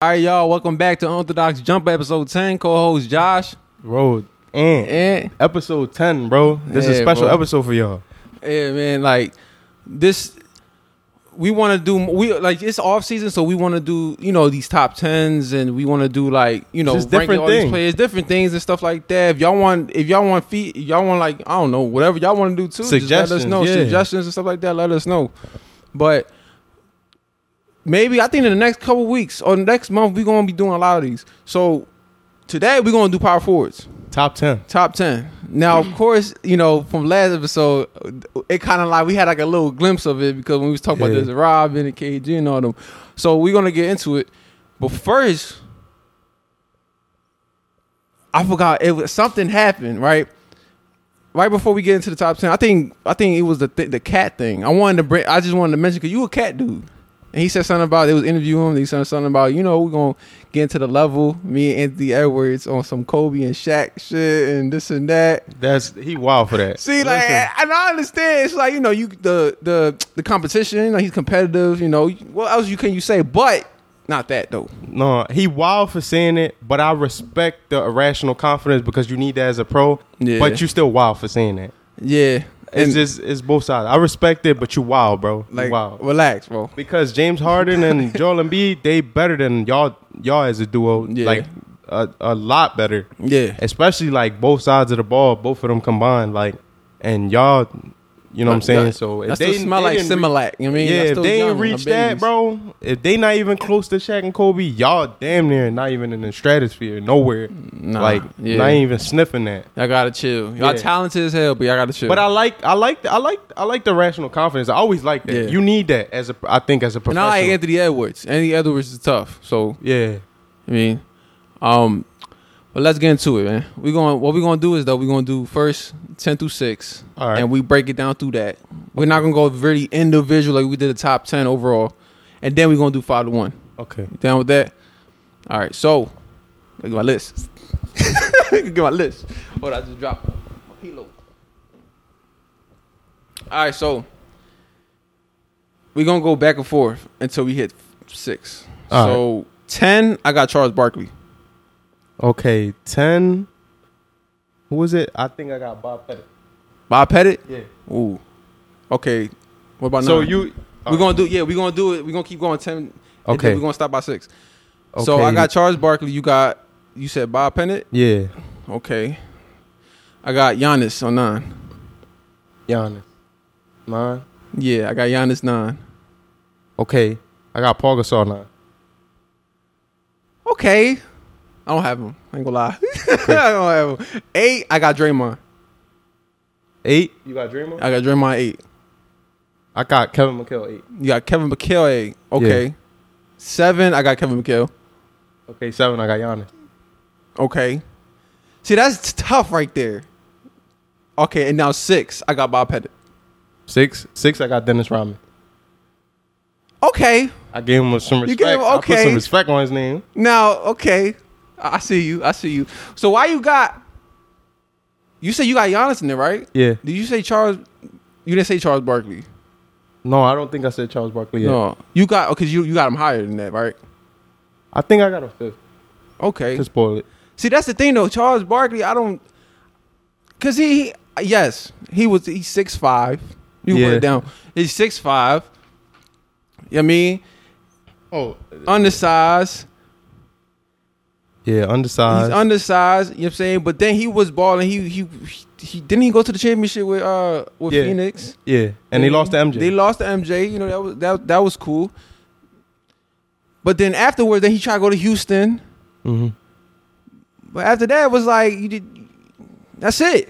All right, y'all. Welcome back to Orthodox Jump episode 10. Co-host Josh. Road and And episode 10, bro. This is a special bro. episode for y'all. yeah, man, like this we want to do we like it's off season, so we want to do, you know, these top 10s and we want to do like, you know, Just ranking all these things. players, different things and stuff like that. If y'all want if y'all want feet, y'all want like, I don't know, whatever y'all want to do too, just let us Suggestions, know. yeah. Suggestions and stuff like that, let us know. But maybe I think in the next couple weeks or next month we're going to be doing a lot of these. So today we're going to do power forwards. Top 10. Top ten. Now, of course, you know from last episode, it kind of like we had like a little glimpse of it because when we was talking Yeah. about this Robin and KG and all them. So we're gonna get into it, but first, I forgot it was something happened right. Right before we get into the top ten, I think I think it was the th- the KAT thing. I wanted to bring. I just wanted to mention because you a KAT dude, and he said something about they was interviewing him. He said something about you know we're gonna get into the level. Me and Anthony Edwards on some Kobe and Shaq shit and this and that. That's he wild for that. See, like, Listen, and I understand. It's like you know, you the the the competition. You know, he's competitive. You know, what else you can you say? But not that though. no, he wild for saying it, but I respect the irrational confidence because you need that as a pro. Yeah. But you still wild for saying that. Yeah, It's and just it's both sides. I respect it, but you wild, bro. You like wild. relax, bro. Because James Harden and Joel Embiid, they better than y'all y'all as a duo. Yeah. Like a, a lot better. Yeah, especially like both sides of the ball, both of them combined, like, and y'all, you know what I'm saying? Yeah. So if that they still smell they like Similac. You know what I mean? yeah, That's if they ain't they're reach that, bro, if they not even close to Shaq and Kobe, y'all damn near not even in the stratosphere, nowhere, Nah, like yeah. not even sniffing that. Y'all gotta chill. Y'all Yeah. talented as hell, but y'all gotta chill. But I like, I like, I like, I like the rational confidence. I always like that. Yeah. You need that as a, I think, as a and professional. I like Anthony Edwards. Anthony Edwards is tough. So yeah, I mean, um, but let's get into it, man. We going what we're gonna do is though we're gonna do first ten through six, All right. and we break it down through that. We're not gonna go very individual like we did the top ten overall, and then we're gonna do five to one. okay. You down with that? All right. So, look at my list. Look at my list. Hold on, I just dropped my kilo. All right, so we're gonna go back and forth until we hit six. All so ten, I got Charles Barkley. Okay, ten. Who was it? I think I got Bob Pettit. Bob Pettit. Yeah. Ooh. Okay. What about So nine? you, We're gonna do yeah. We're gonna do it. We're gonna keep going ten. Okay. We're gonna stop by six. Okay. So I got Charles Barkley. You got you said Bob Pettit. Yeah, Okay. I got Giannis on nine. Giannis. Nine. Yeah, I got Giannis nine. Okay, I got Paul Gasol nine. Okay. I don't have him. I ain't gonna lie. I don't have him. Eight, I got Draymond. Eight. You got Draymond. I got Draymond eight. I got Kevin McHale eight. You got Kevin McHale eight. Okay. Seven, I got Kevin McHale. Okay, seven. I got Giannis. Okay. See, that's tough right there. Okay, and now six, I got Bob Pettit. Six. Six. I got Dennis Rodman. Okay. I gave him some respect. You gave him- I put okay. some respect on his name. Now, okay. I see you. I see you. So why you got you say you got Giannis in there, right? Yeah. Did you say Charles you didn't say Charles Barkley? No, I don't think I said Charles Barkley yet. No. You got oh, because you you got him higher than that, right? I think I got a fifth Okay. to spoil it. See, that's the thing though. Charles Barkley, I don't cause he, he yes, he was he's six five. You put it down. He's six five. You know what I mean? Oh. Undersized. Yeah, undersized. He's undersized, you know what I'm saying? But then he was balling. He he he didn't he go to the championship with uh with Yeah. Phoenix. yeah, and they lost to MJ. They lost to MJ. You know that was that that was cool. But then afterwards, then he tried to go to Houston. Mhm. But after that, it was like you did. That's it.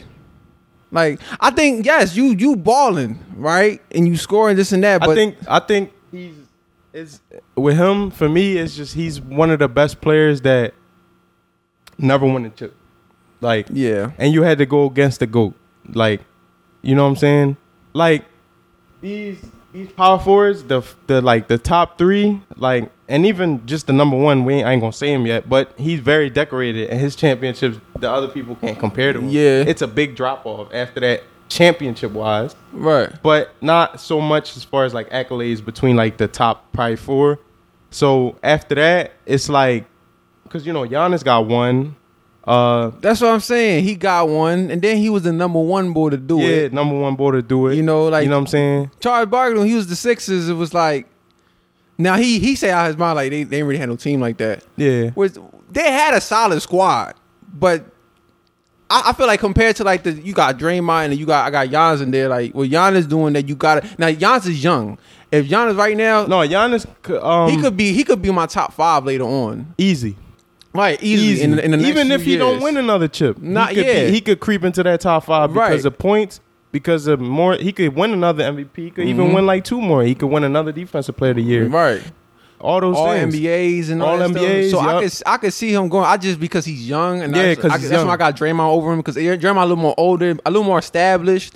Like I think yes, you you balling right, and you scoring this and that. But I think I think he's is with him for me. It's just he's one of the best players that never won a chip. Like yeah, and you had to go against the goat. Like, you know what I'm saying? Like these these power forwards, the the like the top three, like, and even just the number one. We ain't, I ain't gonna say him yet, but he's very decorated, and his championships, the other people can't compare to him. Yeah. it's a big drop off after that championship wise, right. but not so much as far as like accolades between like the top probably four. So after that, it's like, cause you know Giannis got one. Uh, That's what I'm saying. He got one, and then he was the number one boy to do it. yeah, it. number one boy to do it. You know, like you know what I'm saying? Charles Barkley, when he was the Sixers, it was like. Now he he said out his mind like they, they didn't really have no team like that. Yeah, Was they had a solid squad, but I, I feel like compared to like the you got Draymond and you got I got Giannis in there. Like what Giannis doing that you got it now. Giannis is young. If Giannis right now, no, Giannis, um, he could be he could be my top five later on. easy, Right, easy. In, the- in the Even if he don't win another chip, Not he could yet. Be, he could creep into that top five Right. because of points. Because of more, he could win another MVP. He could even Mhm. win like two more. He could win another Defensive Player of the Year. right, All those all things. NBAs and all, All that stuff. NBAs, So I yup. could I could see him going. I just because he's young and Yeah, I, 'cause I, he's that's why I got Draymond over him because Draymond a little more older, a little more established.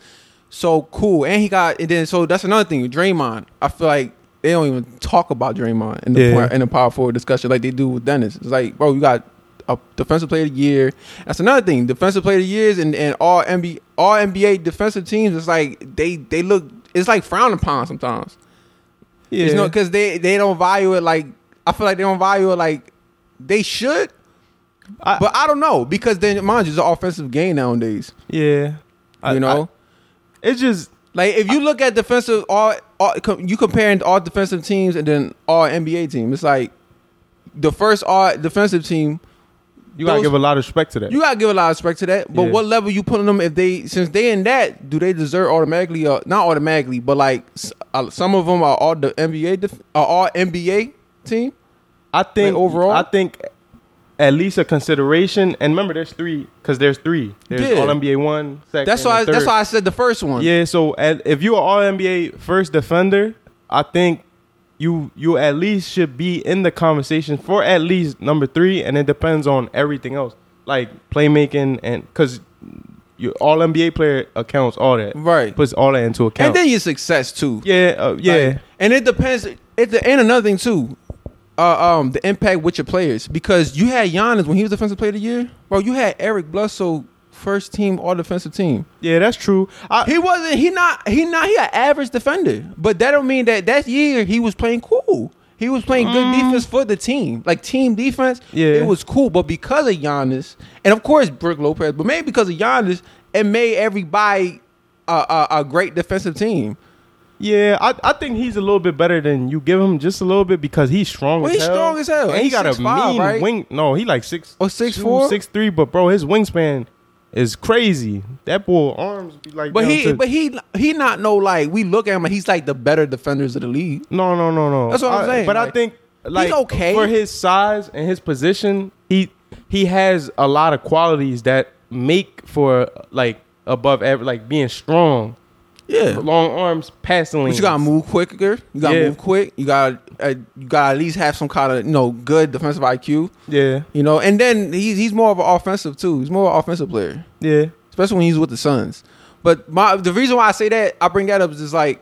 So cool, and he got and then so that's another thing. Draymond, I feel like they don't even talk about Draymond in the Yeah. point, in the power forward discussion like they do with Dennis. It's like, bro, you got a defensive player of the year. That's another thing. Defensive player of the years and, and all NBA all NBA defensive teams. It's like they they look. It's like frowned upon sometimes. Yeah, You know, because they they don't value it like I feel like they don't value it like they should. I- but I don't know because then mind you, it's an offensive game nowadays. yeah. I- You know, I- it's just like if you look at defensive all, all you comparing all defensive teams and then all NBA team, it's like the first all defensive team. you gotta Those- give a lot of respect to that. You gotta give a lot of respect to that. But Yeah. what level you putting them if they since they in that do they deserve automatically? Uh, not automatically, but like uh, some of them are all the NBA def- are all NBA team. I think Like, overall? I think at least a consideration. And remember, there's three because there's three. There's Yeah. All NBA one, second. That's why. That's why I said the first one. Yeah. So at, if you're All NBA first defender, I think you you at least should be in the conversation for at least number three, and it depends on everything else like playmaking and because your All NBA player accounts all that Right. puts all that into account. And then your success too. yeah, uh, yeah. Like, and it depends. It the and another thing too. Uh, um, the impact with your players because you had Giannis when he was defensive player of the year, bro. You had Eric Bledsoe first team all defensive team. yeah, that's true. I, He wasn't. He not. He not. He an average defender, but that don't mean that that year he was playing cool. He was playing good defense for the team, like team defense. Yeah. it was cool. But because of Giannis, and of course Brook Lopez, but maybe because of Giannis, it made everybody a, a, a great defensive team. Yeah, I, I think he's a little bit better than you give him just a little bit because he's strong Well, as he's hell. strong as hell. And he He's got a 6'5", mean right? wing. No, he like six Oh, 6'4"? two, six three, but bro, his wingspan is crazy. That boy arms be like But he, to- but he, he not no like we look at him like he's like the better defenders of the league. No, no, no, no. That's what I'm saying, But I think like okay. for his size and his position, he he has a lot of qualities that make for like above average, like being strong, Yeah, long arms, passing but you gotta move quicker. You gotta Yeah. move quick. You gotta, uh, you gotta at least have some kind of you know good defensive IQ. Yeah, You know, and then he's he's more of an offensive too. He's more of an offensive player, yeah, especially when he's with the Suns. But my the reason why I say that I bring that up is just like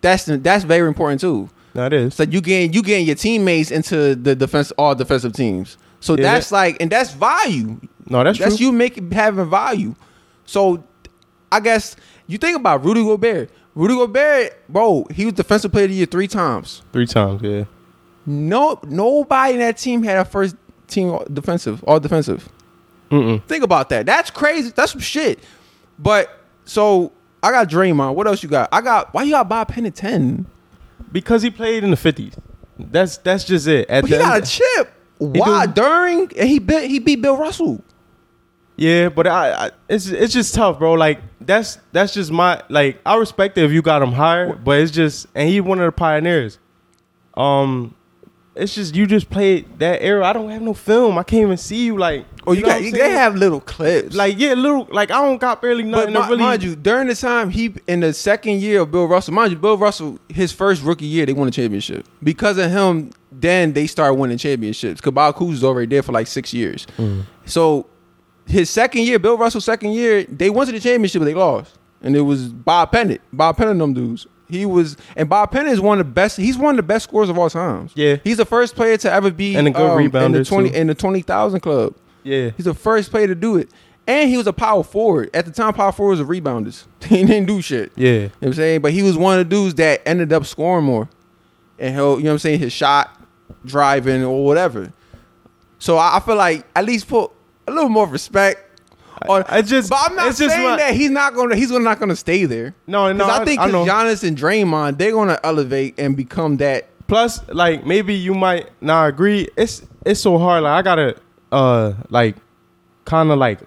that's that's very important too. that is. So you getting you getting your teammates into the defense all defensive teams. So Yeah, that's like and that's value. No, that's, true. That's true. you making having value. So I guess you think about Rudy Gobert. Rudy Gobert, bro, he was defensive player of the year three times. Three times, yeah. No, nobody in that team had a first team defensive, all defensive. Mm-mm. Think about that. That's crazy. That's some shit. But so I got Draymond. What else you got? I got why you got Bob Penn at ten? Because he played in the fifties. That's that's just it. At But he got a chip. Why during and he beat he beat Bill Russell. Yeah, but I, I it's it's just tough, bro. Like that's that's just my like I respect it if you got him higher, but it's just and he one of the pioneers. Um, it's just you just played that era. I don't have no film. I can't even see you like. Oh, you, know got they have little clips. like yeah, little like I don't got barely nothing mi- to really. mind you, during the time he in the second year of Bill Russell, mind you, Bill Russell, his first rookie year, they won a championship. Because of him, then they start winning championships. Bob Cousy is already there for like six years. Mm. So his second year, Bill Russell's second year, they went to the championship, but they lost. And it was Bob Pennant. Bob Pennant, them dudes. He was, and Bob Pennant is one of the best. He's one of the best scorers of all times. Yeah. he's the first player to ever be And a good um, in the twenty too. in the twenty thousand club. yeah, He's the first player to do it. And he was a power forward. At the time, power forwards were rebounders. he didn't do shit. yeah, You know what I'm saying? But he was one of the dudes that ended up scoring more. and he'll you know what I'm saying his shot, driving or whatever. So I, I feel like at least put a little more respect. On, I just- but I'm not it's just saying my- that he's not gonna he's not gonna stay there. No, no, Because I I- think I know. Giannis and Draymond they're gonna elevate and become that. Plus, like maybe you might not agree. It's it's so hard. Like I gotta uh like kind of like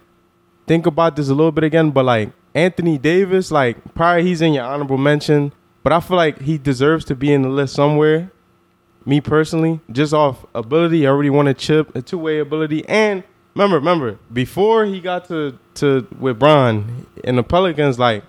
think about this a little bit again. But like Anthony Davis, like probably he's in your honorable mention. But I feel like he deserves to be in the list somewhere. Me personally, just off ability, I already won a chip, a two way ability, and remember, remember before he got to to with Bron and the Pelicans, like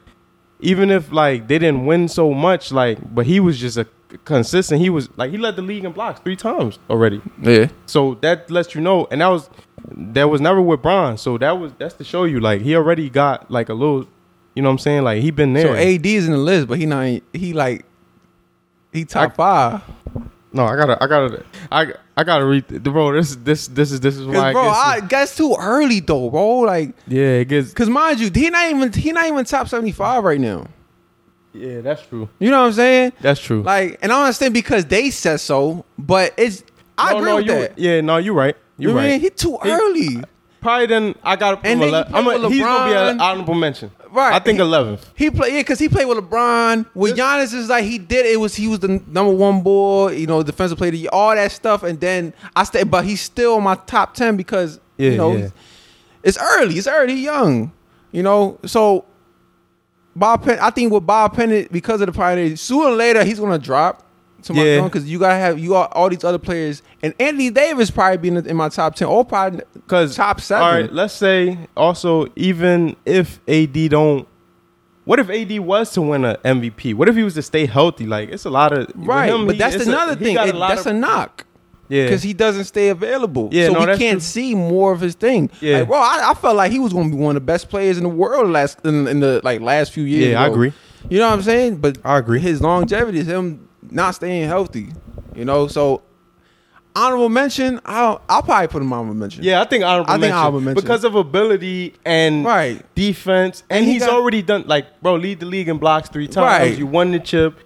even if like they didn't win so much, like but he was just a consistent. He was like he led the league in blocks three times already. Yeah. So that lets you know, and that was that was never with Bron. So that was that's to show you like he already got like a little, you know what I'm saying? Like he been there. So AD is in the list, but he not he like he top five. No, I gotta, I gotta, I I gotta read, the bro. This this this is this is why. Bro, I I, that's too early though, bro. Like, yeah, it gets cause mind you, he not even he not even top seventy five right now. yeah, that's true. You know what I'm saying? That's true. Like, and I understand because they said so, but it's I No, agree no, with you, that. Yeah, no, you're right. You You're what I mean? right. He too He- early. Probably then I got to put And him then he 11. I'm a, he's gonna be an honorable mention. Right. I think He- 11th. He play yeah, cause he played with LeBron. With Giannis is like he did it was he was the number one boy, you know, defensive player, year, all that stuff, and then I stay, but he's still in my top ten because Yeah, you know yeah. it's early, it's early, young, you know. So Bob Penn, I think with Bob Penn because of the pioneer, sooner or later he's gonna drop to my Yeah. because you gotta have you got all these other players, and Anthony Davis probably be in, in my top ten or probably Because top seven. All right, let's say also even if AD don't, what if AD was to win an MVP? What if he was to stay healthy? Like it's a lot of Right, him, but he- that's it's a- another thing. It- that's of- a knock. yeah. because he doesn't stay available. Yeah, so no, we can't true. see more of his thing. Yeah. like, bro, I, I felt like he was going to be one of the best players in the world last in, in the like last few years. Yeah, I agree. You know what I'm saying? But I agree. His longevity is him not staying healthy. You know, so honorable mention. I'll I'll probably put him honorable mention. Yeah, I think honorable I think mention honorable mention. because of ability and Right. defense, and, And he he's got- already done like bro, lead the league in blocks three times. Right. You won the chip.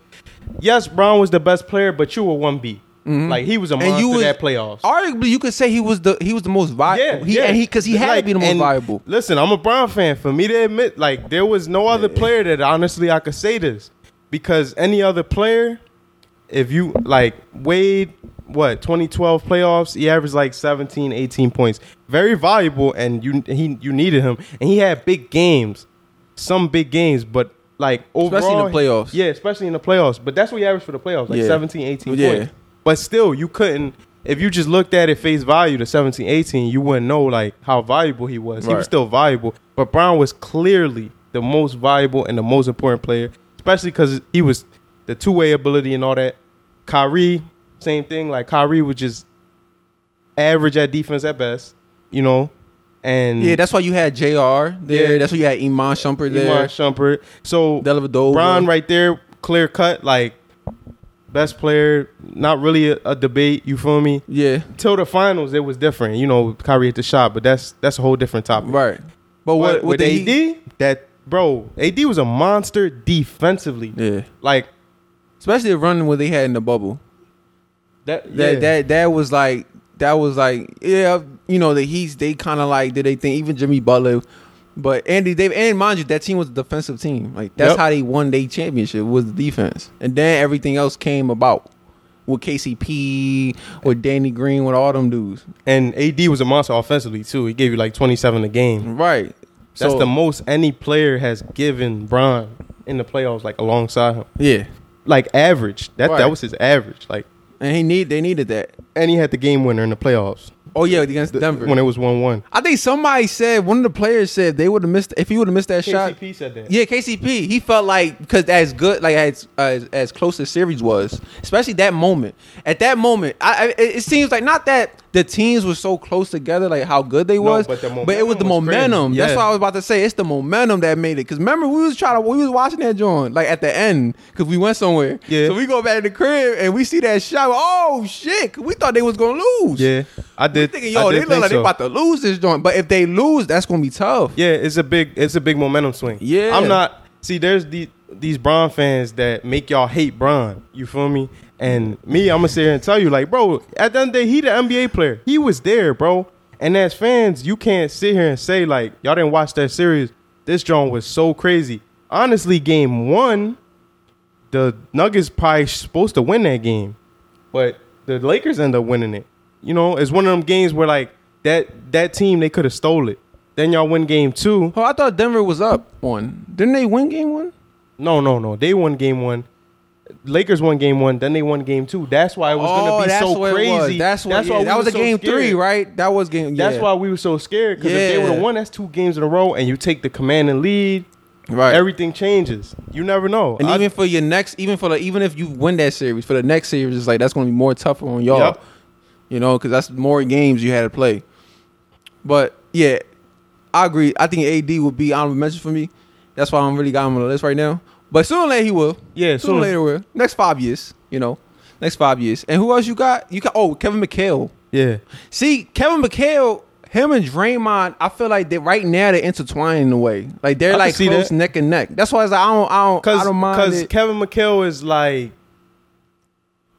Yes, Bron was the best player, but you were one B. Like he was a monster Mm-hmm. And you was at playoffs. Arguably, you could say he was the he was the most viable. Yeah, he, yeah. and he because he had to be the most viable. Listen, I'm a Bron fan. For me to admit, like there was no other player that honestly I could say this because any other player, if you like Wade, what 2012 playoffs, he averaged like 17, 18 points, very valuable, and you he you needed him, and he had big games, some big games, but. Like overall, Especially in the playoffs. Yeah, especially in the playoffs. But that's what he averaged for the playoffs, like Yeah. 17, 18 Yeah. points. But still, you couldn't. If you just looked at it face value to 17, 18, you wouldn't know like how valuable he was. He was still valuable, but Bron was clearly the most valuable and the most important player, especially because he was the two way ability and all that. Kyrie, same thing. Like Kyrie was just average at defense at best, you know. And Yeah, that's why you had Jr. there. Yeah. That's why you had Iman Shumpert there. Iman Shumpert. So. Bron right there, clear cut, like best player. Not really a, a debate. You feel me? Yeah, Till the finals, it was different. You know, Kyrie hit the shot, but that's that's a whole different topic. right. But what, But with AD, he- that bro, AD was a monster defensively. Yeah, Like especially running what they had in the bubble. that. That yeah. that that was like that was like yeah, you know the Heat they kind of like did they think even Jimmy Butler, but Andy Davis and mind you that team was a defensive team. Like that's Yep. how they won their championship was the defense, and then everything else came about with KCP, with Danny Green, with all them dudes. and AD was a monster offensively too. He gave you like twenty seven a game. Right. That's So- the most any player has given Bron in the playoffs, like alongside him. yeah, Like average. That Right. that was his average. Like and he need they needed that. and he had the game winner in the playoffs Oh yeah, against Denver. when it was one one. I think somebody said one of the players said they would have missed if he would have missed that shot. said that. Yeah, KCP. He felt like because as good, like as as, as close as series was, especially that moment. At that moment, I, I it it seems like not that the teams were so close together, like how good they No, was, but the it was the momentum was crazy. momentum. That's what I was about to say. It's the momentum that made it. Because remember, we was trying to we was watching that joint like at the end because we went somewhere. Yeah. So we go back to the crib and we see that shot. Oh shit! We thought they was gonna lose. Yeah, I did. thinking, I yo, did they look like they so. about to lose this joint. But if they lose, that's gonna be tough. Yeah, it's a big it's a big momentum swing. Yeah. I'm not see there's the these Bron fans that make y'all hate Bron. You feel me? And me, I'm gonna sit here and tell you, like, bro, at the end of the day, he the NBA player. He was there, bro. And as fans, you can't sit here and say like y'all didn't watch that series. This joint was so crazy. Honestly, game one, the Nuggets probably supposed to win that game, but the Lakers end up winning it. You know, it's one of them games where like that that team they could have stole it. Then y'all win game two. Oh, I thought Denver was up one. Didn't they win game one? No, no, no. They won game one. Lakers won game one. Then they won game two. That's why it was oh, gonna be that's so crazy. That's what. yeah, we that was a so game scared. three, right? That was game. That's why we were so scared because if they would Yeah. have won, that's two games in a row, and you take the command and lead. Right. Everything changes. You never know. and I- even for your next, even for the, even if you win that series, for the next series, it's like that's going to be more tougher on y'all. Yep. You know, because that's more games you had to play. But yeah, I agree. I think AD would be honorable mention for me. That's why I'm really got him on the list right now. But sooner or later he will. yeah, Sooner or later will. Next five years, you know. Next five years. And who else you got? You got oh Kevin McHale. yeah, See, Kevin McHale, him and Draymond, I feel like they right now they're intertwined in a way. Like they're I like close that. neck and neck. That's why it's like I don't, I don't, I because don't mind because. Kevin McHale is like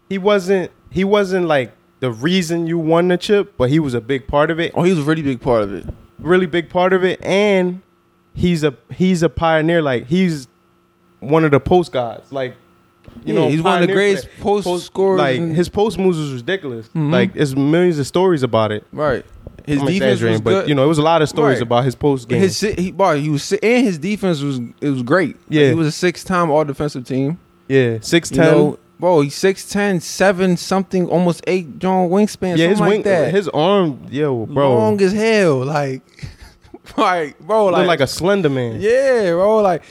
he wasn't he wasn't like the reason you won the chip, but he was a big part of it. Oh, he was a really big part of it. really big part of it, and he's a he's a pioneer. Like he's one of the post guys. Like you Yeah, know, he's one of the greatest that. post scorers Like his post moves was ridiculous. Mhm. Like there's millions of stories about it. Right. His I'm defense was exaggerating, good. but you know, it was a lot of stories Right. about his post game. his he, boy, he was and his defense was it was great. Like, Yeah. he was a six time all defensive team. yeah, six know, bro, he's 6'10", 7 something, almost eight John wingspan, yeah, his wing, like that. his arm, yo, bro, long as hell, like, like bro, like, like a slender man. yeah, bro, like.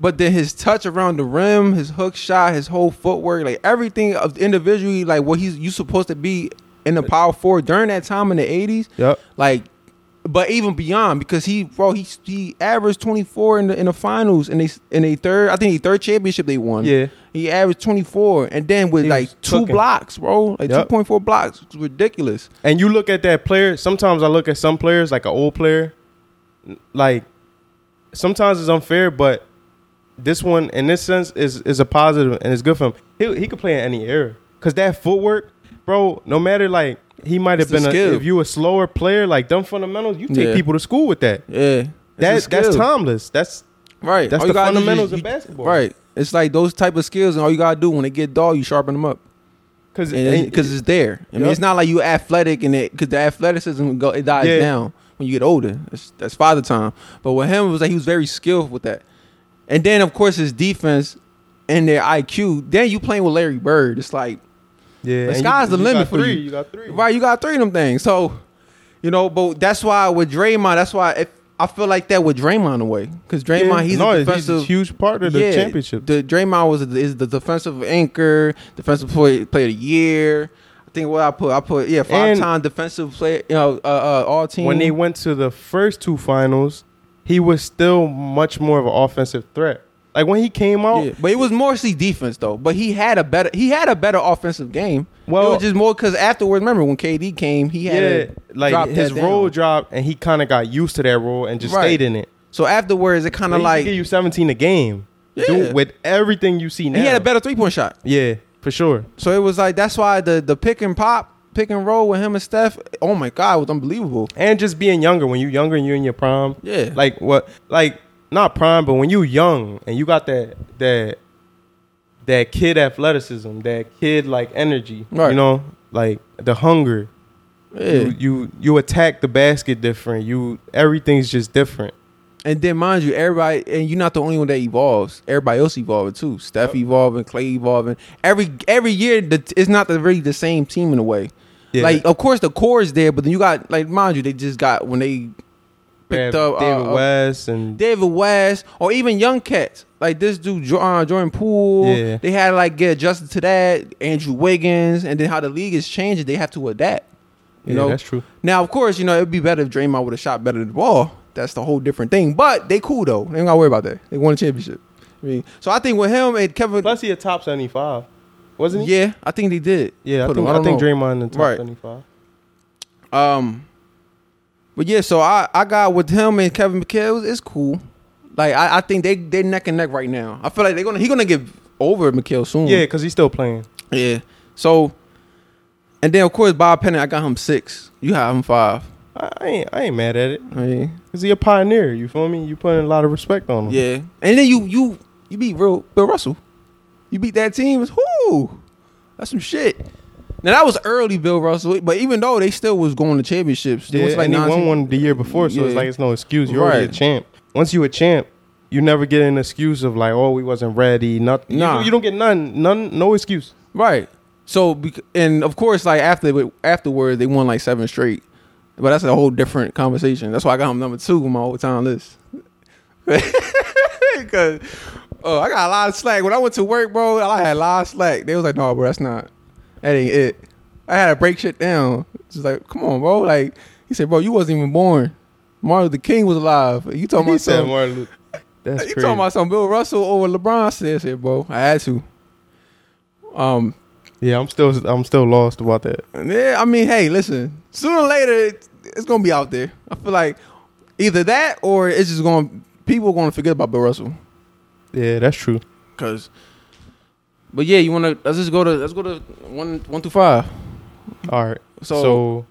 But then his touch around the rim, his hook shot, his whole footwork, like everything of individually, like what he's you supposed to be in the power forward during that time in the eighties, Yep. like. But even beyond, because he, bro, he he averaged twenty four in the in the finals, and they in a third, I think the third championship they won. Yeah. he averaged twenty four, and then with He like two cooking. blocks, bro, like Yep. two point four blocks, it's ridiculous. And you look at that player. Sometimes I look at some players like an old player. Like sometimes it's unfair, but this one in this sense is is a positive and it's good for him. He he could play in any era because that footwork, bro. No matter like he might have been a, skill. if you a slower player like them fundamentals, you take Yeah. people to school with that. Yeah, That that's timeless. That's Right. That's All the fundamentals of basketball. Right. It's like those type of skills, and all you gotta do when they get dull, you sharpen them up, because and because it's there. I mean, it's not like you athletic and it because the athleticism go it dies Yeah. down when you get older. It's, that's father time. But with him, it was like he was very skilled with that. And then of course his defense and their IQ. Then you playing with Larry Bird. It's like yeah, the sky's the you limit for three, you. You got three. Right, you got three of them things. So, you know, but that's why with Draymond, that's why if, I feel like that with Draymond away because Draymond Yeah, he's no, a he's a huge part of the Yeah, championship. The Draymond was is the defensive anchor, defensive play, player of the year. I think what I put, I put yeah, five time defensive player, you know, uh, uh, all team. when they went to the first two finals, he was still much more of an offensive threat. Like when he came out, yeah, but it was mostly defense though. But he had a better he had a better offensive game. Well, it was just more because afterwards, remember when KD came, he had yeah, like his role down. dropped, and he kind of got used to that role and just Right. stayed in it. So afterwards, it kind of like give you 17 a game. Yeah. Dude, with everything you see now, he had a better three point shot. Yeah, for sure. So it was like that's why the the pick and pop, pick and roll with him and Steph. Oh my god, it was unbelievable. And just being younger when you're younger and you're in your prime. Yeah, Like what? Like not prime, but when you young and you got that that that kid athleticism, that kid like energy. Right. You know, like the hunger. yeah. You, you you attack the basket different. You everything's just different. And then mind you, everybody and you're not the only one that evolves. Everybody else evolving too. Steph evolving, Clay evolving. Every every year, the, it's not the, really the same team in a way. Yeah. Like of course the core is there, but then you got like mind you, they just got when they picked up David uh, uh, West and David West, or even young cats like this dude uh, Jordan Poole. Yeah. They had to like get adjusted to that. Andrew Wiggins, and then how the league is changing, they have to adapt. You Yeah, know, that's true. Now, of course, you know it'd be better if Draymond would have shot better than the ball. That's the whole different thing. But they cool though. They ain't gotta worry about that. They won a championship. I mean, so I think with him and Kevin, Plus he a top seventy five, wasn't he? yeah, I think they did. Yeah, I think, him- I, think know. Draymond in the top Right. seventy five. Um, but yeah, so I I got with him and Kevin McHale. It's cool. Like I, I think they they neck and neck right now. I feel like they're gonna he gonna get over McHale soon. Yeah, because he's still playing. yeah. So, and then of course Bob Penning, I got him six. You have him five. I, I ain't I ain't mad at it. I mean, Cause he a pioneer. You feel me? You putting a lot of respect on him. yeah. And then you you you beat real Bill Russell. You beat that team. It's whoo. That's some shit. Now that was early Bill Russell, but even though they still was going to championships, they Yeah, was like and he won one the year before, so it's like it's no excuse. You're already a champ. Once you a champ, you never get an excuse of like, oh, we wasn't ready. Nothing. Nah. You, you don't get none. None. No excuse. Right. So, and of course, like after afterwards, they won like seven straight. But that's a whole different conversation. That's why I got him number two on my all time list. Because oh, I got a lot of slack when I went to work, bro. I had a lot of slack. They was like, "No, bro, that's not. That ain't it." I had to break shit down. Just like, come on, bro. Like he said, bro, you wasn't even born. Martin Luther King was alive. You talking about something? Martin Luther. That's You talking about some Bill Russell over LeBron? Says it, bro. I had to. Um, yeah, I'm still I'm still lost about that. Yeah, I mean, hey, listen. Sooner or later, it- it's gonna be out there. I feel like either that or it's just going. to People are gonna forget about Bill Russell. Yeah, that's true. Cause, but yeah, you wanna let's just go to let's go to one one through five. All right. So, So,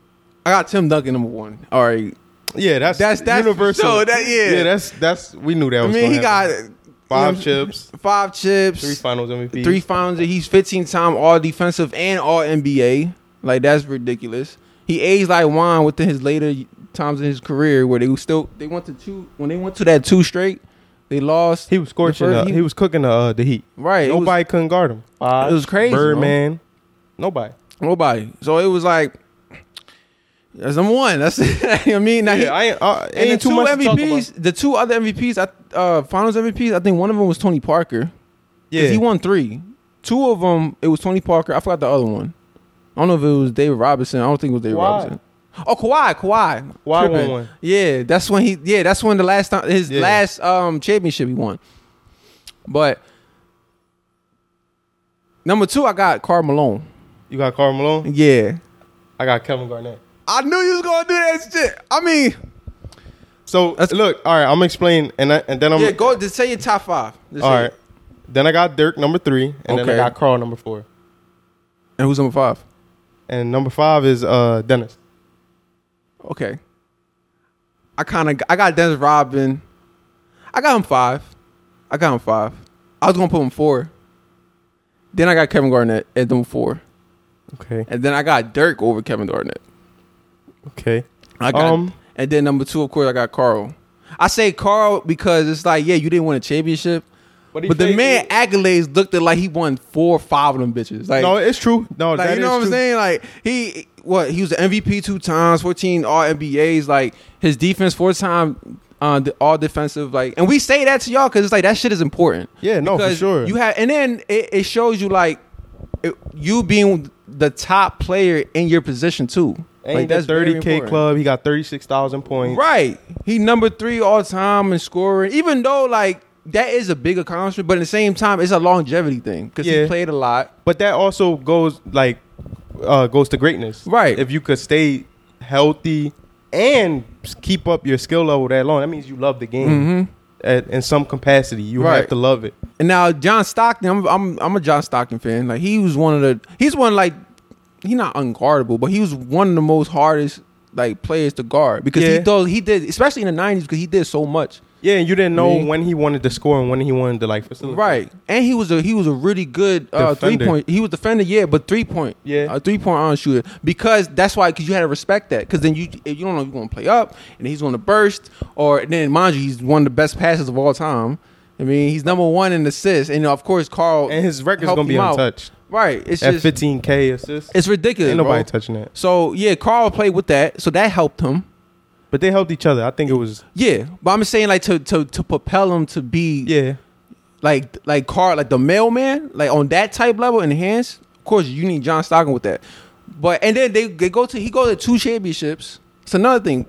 I got Tim Duncan number one. All right, yeah, that's That's- that's universal. sure. That- yeah. yeah, that's that's we knew that I was. mean, he got happen. you five know, chips, five chips, three Finals MVP, three finals. He's 15 time All Defensive and All NBA. Like that's ridiculous. He aged like wine within his later times in his career, where they still they went to two when they went to that two straight, they lost. He was scorching. The Uh, first- he, was cooking the uh, the heat. right. it was- Nobody couldn't guard him. It was crazy, bro. Birdman. Nobody. nobody. So it was like that's number one. That's I mean, now he- Yeah, I ain't, uh, and the too two much to talk about. MVPs, the two other MVPs, I- uh, Finals MVPs. I think one of them was Tony Parker. Yeah, he won three. Two of them, it was Tony Parker. I forgot the other one. I don't know if it was David Robinson. I don't think it was David Kawhi. Robinson. Oh, Kawhi, Kawhi. Kawhi won one. Yeah, that's when he. Yeah, that's when the last time his Yeah. last um championship he won. But number two, I got Karl Malone. You got Karl Malone. Yeah, I got Kevin Garnett. I knew you was gonna do that shit. I mean, So That's- look, all right. I'm gonna explain, and I, and then I'm yeah, go just say your top five. Just all say right. it. Then I got Dirk number three, and then Okay. I got Karl number four, And who's number five? and number five is uh Dennis. Okay. I kind of I got Dennis Rodman. I got him five. I got him five. I was gonna put him four. Then I got Kevin Garnett at number four, Okay, and then I got Dirk over Kevin Garnett. okay. I got, Um, and then number two, of course, I got Karl. I say Karl because it's like, yeah, you didn't win a championship, But, but the man accolades looked at like he won four or five of them bitches. Like, no, it's true. No, like you know what I'm saying? Like he what he was the MVP two times, 14 All NBAs. Like his defense four time uh, the all defensive. Like, and we say that to y'all because it's like that shit is important. Yeah, no, for sure. You have, and then it, it shows you like it, you being the top player in your position too. Like that's 30k club. He got 36,000 points. Right. He number three all time in scoring. Even though like that is a big accomplishment, but at the same time, it's a longevity thing because Yeah. he played a lot. But that also goes like uh goes to greatness. Right. If you could stay healthy and keep up your skill level that long, that means you love the game Mm-hmm. at, in some capacity. You Right. have to love it. And now John Stockton, I'm, I'm I'm a John Stockton fan. Like he was one of the he's one like he's not unguardable, but he was one of the most hardest like players to guard because he Yeah. does he did especially in the '90s because he did so much. Yeah, and you didn't know Me. when he wanted to score and when he wanted to like facilitate. Right, and he was a he was a really good uh, three point. He was defender, yeah, but three point, Yeah. a three point on shooter because that's why because you had to respect that because then you if you don't know if you're gonna play up and he's gonna burst or then mind you he's one of the best passes of all time. I mean he's number one in assists and of course Karl And his record's gonna be him out. untouched. Right, it's At just 15k assists, it's ridiculous. ain't nobody bro. touching that. So yeah, Karl played with that, so that helped him. But they helped each other. I think it was Yeah, but I'm saying like to to to propel him to be yeah. like like Karl like the mailman like on that type level enhanced. Of course, you need John Stockton with that. But and then they they go to he goes to two championships. It's another thing.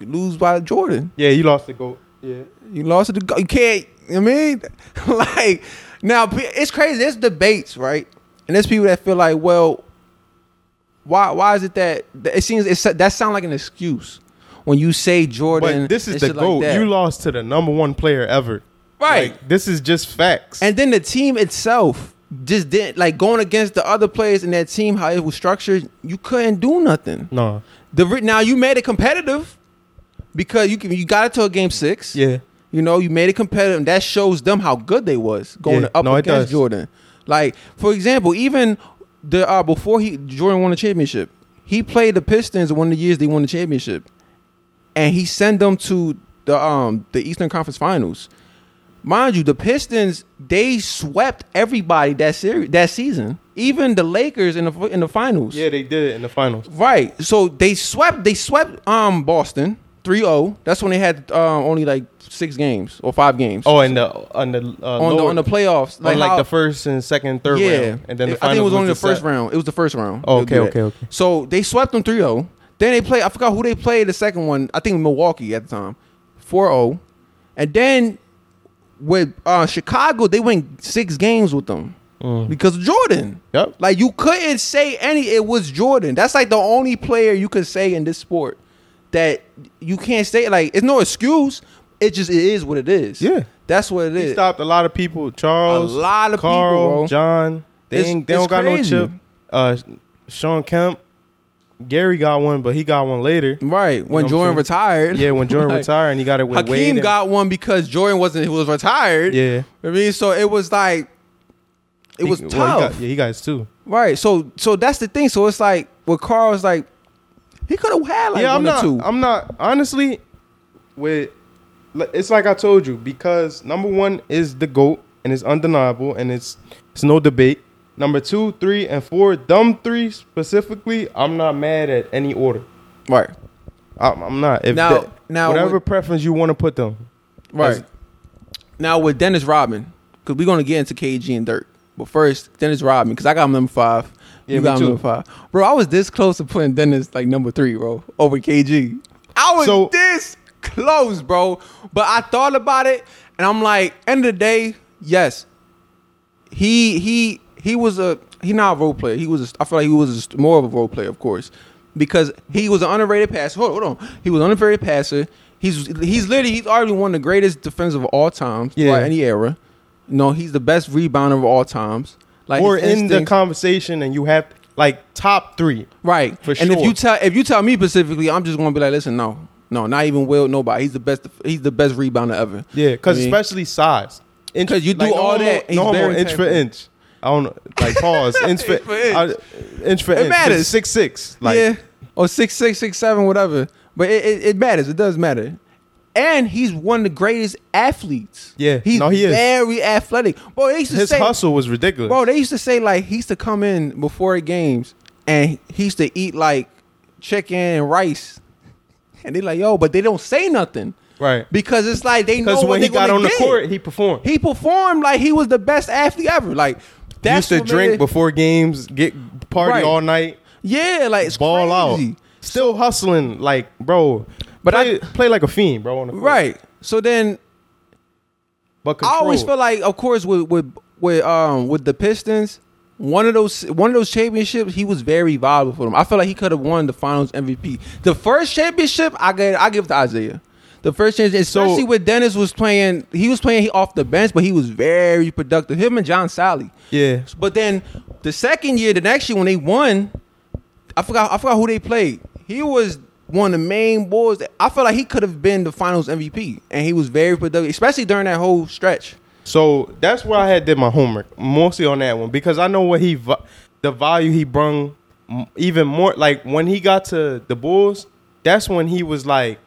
You lose by Jordan. Yeah, you lost the goat. Yeah. You lost to the go- you can't. I mean, like now it's crazy. There's debates, right? And there's people that feel like, well, why why is it that that it seems it's, that sound like an excuse? When you say Jordan. But this is the shit like you lost to the number one player ever. right. Like, this is just facts. and then the team itself just didn't like going against the other players in that team. How it was structured, you couldn't do nothing. no. The now you made it competitive because you can, you got it to a game six. Yeah. You know, you made it competitive. And that shows them how good they was going Yeah, up no, against. Jordan. Like, for example, even the uh, before he Jordan won the championship, he played the Pistons one of the years they won the championship, and he sent them to the um the Eastern Conference Finals. Mind you, the Pistons they swept everybody that series that season, even the Lakers in the in the finals. Yeah, they did it in the finals. Right. So they swept they swept um Boston 3-0. That's when they had um, only like six games or five games. Oh, and the on the uh, on the on the playoffs. on like how- the first and second, third yeah. round, and then the I think it was only the the first set- round. It was the first round. Oh, okay, okay, okay. So they swept them 3-0. Then they play. I forgot who they played the second one. I think Milwaukee at the time. 4-0. And then with uh, Chicago, they went six games with them. Mm. Because of Jordan. Yep. Like you couldn't say any. It was Jordan. That's like the only player you could say in this sport that you can't say. Like it's no excuse. It just it is what it is. Yeah. that's what it He is. stopped a lot of people. Charles, A lot of Karl, people, bro. John. They, ain't, they it's don't got no chip. Uh, Shawn Kemp, Gary got one, but he got one later. Right when know Jordan retired. Yeah, when Jordan Like, retired, and he got it with Wade. Hakeem and- got one because Jordan wasn't. He was retired. Yeah, I mean, so it was like it was He- tough. well, he got- yeah, he got his two. Right. So so that's the thing. So it's like with Karl's like he could have had like yeah, I'm not. I'm not. Honestly, with it's like I told you because number one is the goat and it's undeniable and it's it's no debate. Number two, three, and four, dumb three specifically. I'm not mad at any order. right. I'm, I'm not. If Now- that- now whatever with- preference you want to put them. Right. Now with Dennis Rodman, because we're gonna get into KG and Dirk, but first Dennis Rodman, because I got him number five. Yeah, you me got number five, bro. I was this close to putting Dennis like number three, bro, over KG. I was So- this close, bro. But I thought about it, and I'm like, end of the day, yes, he he he was a he not a role player. He was a, I feel like he was a, more of a role player, of course, because he was an underrated passer. Hold, hold on, he was an underrated passer. He's he's literally he's already one of the greatest defenders of all times, Yeah. any era. No, he's the best rebounder of all times. Like or his in the conversation, and you have like top three. right. for and if you tell if you tell me specifically, I'm just gonna be like, listen, no, no, not even Will, nobody. He's the best. He's the best rebounder ever. Yeah, because I mean, especially size. Inch- 'Cause you do no all homo- that, he's No homo, very inch for inch. I don't know. Like pause. inch for Inch. I- inch for It inch. matters. Six six. Like yeah, or six six six seven, whatever. But it, it, it matters. It does matter. And he's one of the greatest athletes. Yeah. he's No, he is. very athletic. Bro, they used to his say, hustle was ridiculous. bro, they used to say like he used to come in before games and he used to eat like chicken and rice. And they're like, yo, but they don't say nothing right. because it's like they know when he got on the court, he performed. he performed like he was the best athlete ever. Like that's used to drink made before games, get party Right. all night, Yeah, like it's ball crazy. out. Still hustling, like bro. But play, I- play like a fiend, bro. On the court. Right. So then But I always control. feel like, of course, with with with um with the Pistons, one of those one of those championships, he was very valuable for them. I feel like he could have won the Finals MVP. The first championship, I get I give to Isaiah. The first championship, especially with Dennis was playing, he was playing off the bench, but he was very productive. Him and John Salley. yeah. But then the second year, the next year when they won, I forgot I forgot who they played. He was one of the main boys. That, I feel like he could have been the Finals MVP, and he was very productive, especially during that whole stretch. So that's where I had did my homework mostly on that one because I know what he the value he brung even more like when he got to the Bulls that's when he was like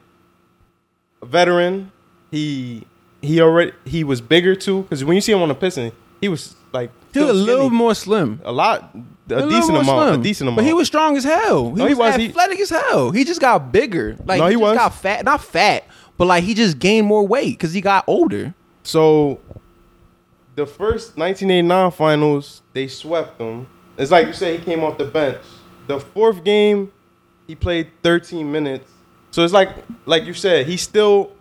a veteran he he already he was bigger too because when you see him on the Pistons he was like He was a little more slim. a lot a, little decent amount slim. a decent amount But he was strong as hell. He No, was, he was. He- athletic as hell. He just got bigger. Like No, he, he just was. got fat, not fat, but like he just gained more weight because he got older. So the first 1989 finals, they swept them. It's like you said, he came off the bench. The fourth game, he played 13 minutes. So it's like, like you said, he still,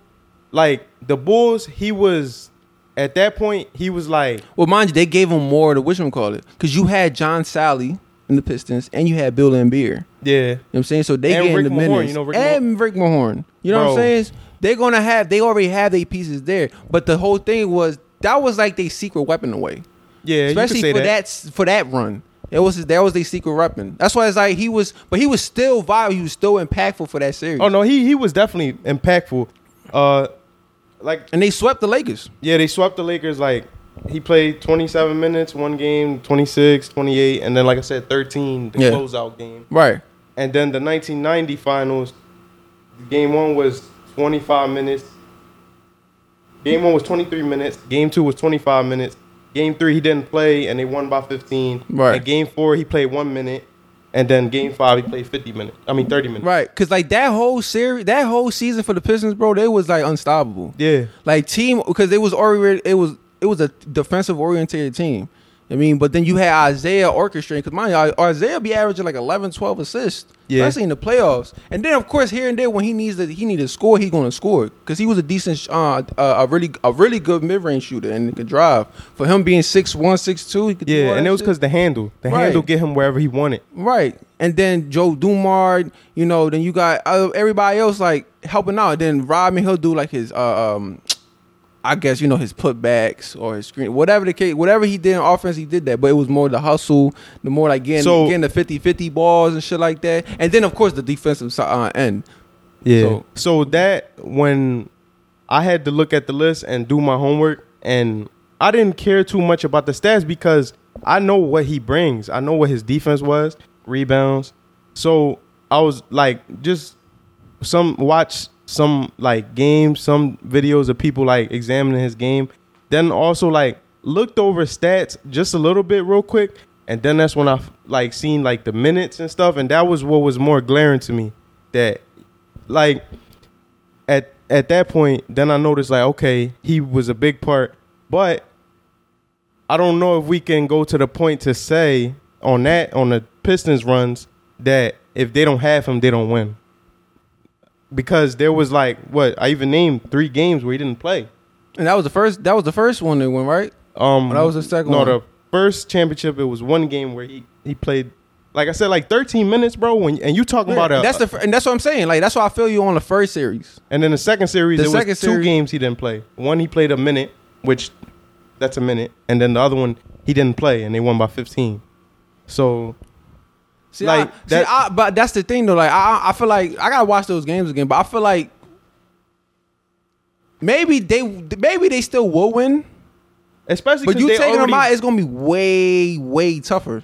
like the Bulls. He was at that point. He was like, Well, mind you, they gave him more to which one call it because you had John Salley in the Pistons, and you had Bill Laimbeer. Yeah, you know what I'm saying? So they And getting Rick the Mahorn, minutes. you know Rick and Rick Mahorn. You know what I'm saying? They're gonna have. They already have their pieces there. But the whole thing was that was like their secret weapon away, Yeah. especially you could say for that. that. for that run. It was that was their secret weapon. That's why it's like he was, but he was still viable. He was still impactful for that series. Oh no, he he was definitely impactful. Uh, like And they swept the Lakers. yeah, they swept the Lakers. Like he played 27 minutes one game, 26, 28, and then like I said, 13 the Yeah. closeout game. Right. And then the 1990 finals, game one was 25 minutes. Game one was 23 minutes. Game two was 25 minutes. Game three he didn't play and they won by 15. Right. And game four he played one minute, and then game five he played 50 minutes. I mean 30 minutes. Right. Cause like that whole series, that whole season for the Pistons, bro, they was like unstoppable. Yeah. like team because it was already it was it was a defensive oriented team. I mean, but then you had Isaiah orchestrating because mind you, Isaiah be averaging like 11, 12 assists, Yeah. especially in the playoffs. And then of course here and there when he needs to he need to score, he's going to score because he was a decent, uh, uh, a really a really good mid range shooter and he could drive. For him being six one, six two, he could Yeah, and it was because the handle, the Right. handle get him wherever he wanted. Right. And then Joe Dumars, you know, then you got uh, everybody else like helping out. And then Rodman, he'll do like his, uh, um, I guess, you know, his putbacks or his screen, whatever the case, whatever he did in offense, he did that. But it was more the hustle, the more like getting, So- getting the 50 50 balls and shit like that. And then, of course, the defensive si- uh, end. Yeah. So- So, that when I had to look at the list and do my homework, and I didn't care too much about the stats because I know what he brings. I know what his defense was, rebounds. So I was like, just some watch some like games, some videos of people like examining his game. Then also like looked over stats just a little bit real quick, and then that's when I like seen like the minutes and stuff, and that was what was more glaring to me. That like at at that point, then I noticed like okay, he was a big part, but I don't know if we can go to the point to say on that on the Pistons runs that if they don't have him, they don't win. Because there was like what I even named three games where he didn't play. And that was the first, that was the first one that went, right? Um, that was the second No, one. the first championship it was one game where he he played. Like I said, like 13 minutes, bro. When and you talking about a that's the, and that's what I'm saying. Like, that's why I feel you on the first series. And then the second series, The it second was two series- games he didn't play. One he played a minute, which that's a minute, and then the other one he didn't play, and they won by 15. So See, Like, I, that- see, I, but that's the thing though. Like, I, I feel like I gotta watch those games again. But I feel like maybe they, maybe they still will win. especially but you taking already, them out, it's gonna be way, way tougher.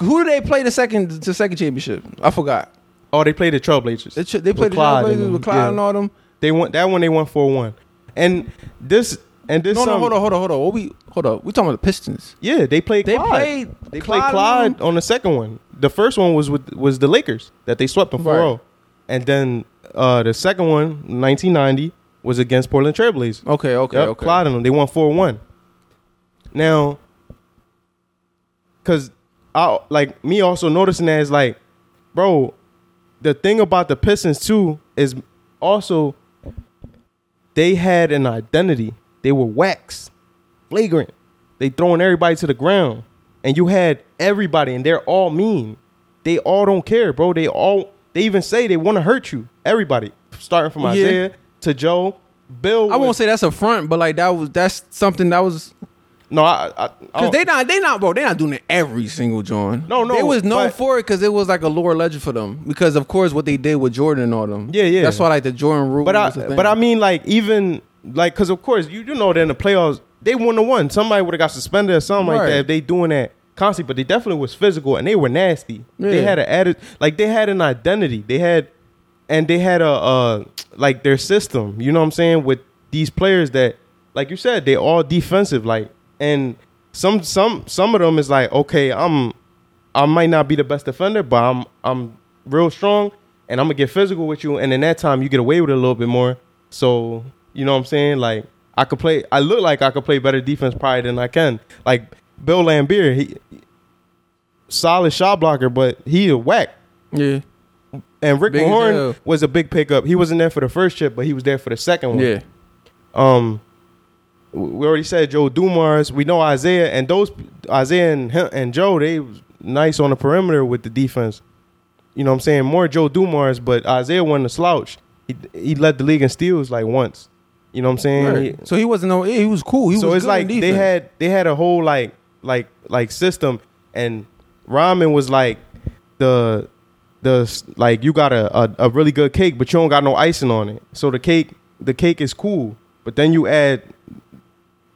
Who do they play the second, the second championship? I forgot. oh they played the Trailblazers. They, they played the Trailblazers with Clyde yeah. and all them. They won that one. They won four one, and this and this. No, no, hold on, hold on, hold on. What we hold on. We talking about the Pistons. Yeah, they played. They Clyde. played They Clyde played Clyde on the second one. The first one was with was the Lakers that they swept in 4 Right. and then uh, the second one, 1990, was against Portland Trailblazers. Okay, okay, Yep, okay. Clyde and them. They won 4 1. Now, because I like me also noticing that is like, bro, the thing about the Pistons too is also they had an identity. They were wax, flagrant. They throwing everybody to the ground. And you had everybody, and they're all mean. They all don't care, bro. They all they even say they want to hurt you. Everybody, starting from Yeah. Isaiah to Joe, Bill. I won't say that's a front, but like that was that's something that was No, I, I, I Cause don't- they not they not bro they not doing it every single joint. No, no, They was known but- for it because it was like a lower legend for them. Because of course what they did with Jordan and all them. Yeah, yeah. That's why like the Jordan rule. but I, was but I mean, like even like, cause of course you do know that in the playoffs they wouldn't have won. Somebody would have got suspended or something like Right. that if they doing that constantly. But they definitely was physical and they were nasty. They Yeah. had an added, like they had an identity. They had, and they had a uh like their system. You know what I'm saying with these players that, like you said, they all defensive. Like and some some some of them is like okay, I'm I might not be the best defender, but I'm I'm real strong and I'm gonna get physical with you. And in that time, you get away with it a little bit more. So you know what I'm saying? Like I could play. I look like I could play better defense probably than I can. Like Bill Laimbeer, he solid shot blocker, but he a whack. yeah, And Rick Big as Mahorn hell. was a big pickup. He wasn't there for the first chip, but he was there for the second one. yeah, Um, we already said Joe Dumars. We know Isaiah, and those Isaiah and him, and Joe, they was nice on the perimeter with the defense. You know what I'm saying? More Joe Dumars, but Isaiah wasn't a slouch. He he led the league in steals like once. You know what I'm saying? Right. He- So he wasn't no. He was cool. He so was it's like they had they had a whole like like like system and Rodman was like the the like you got a, a a really good cake but you don't got no icing on it so the cake the cake is cool but then you add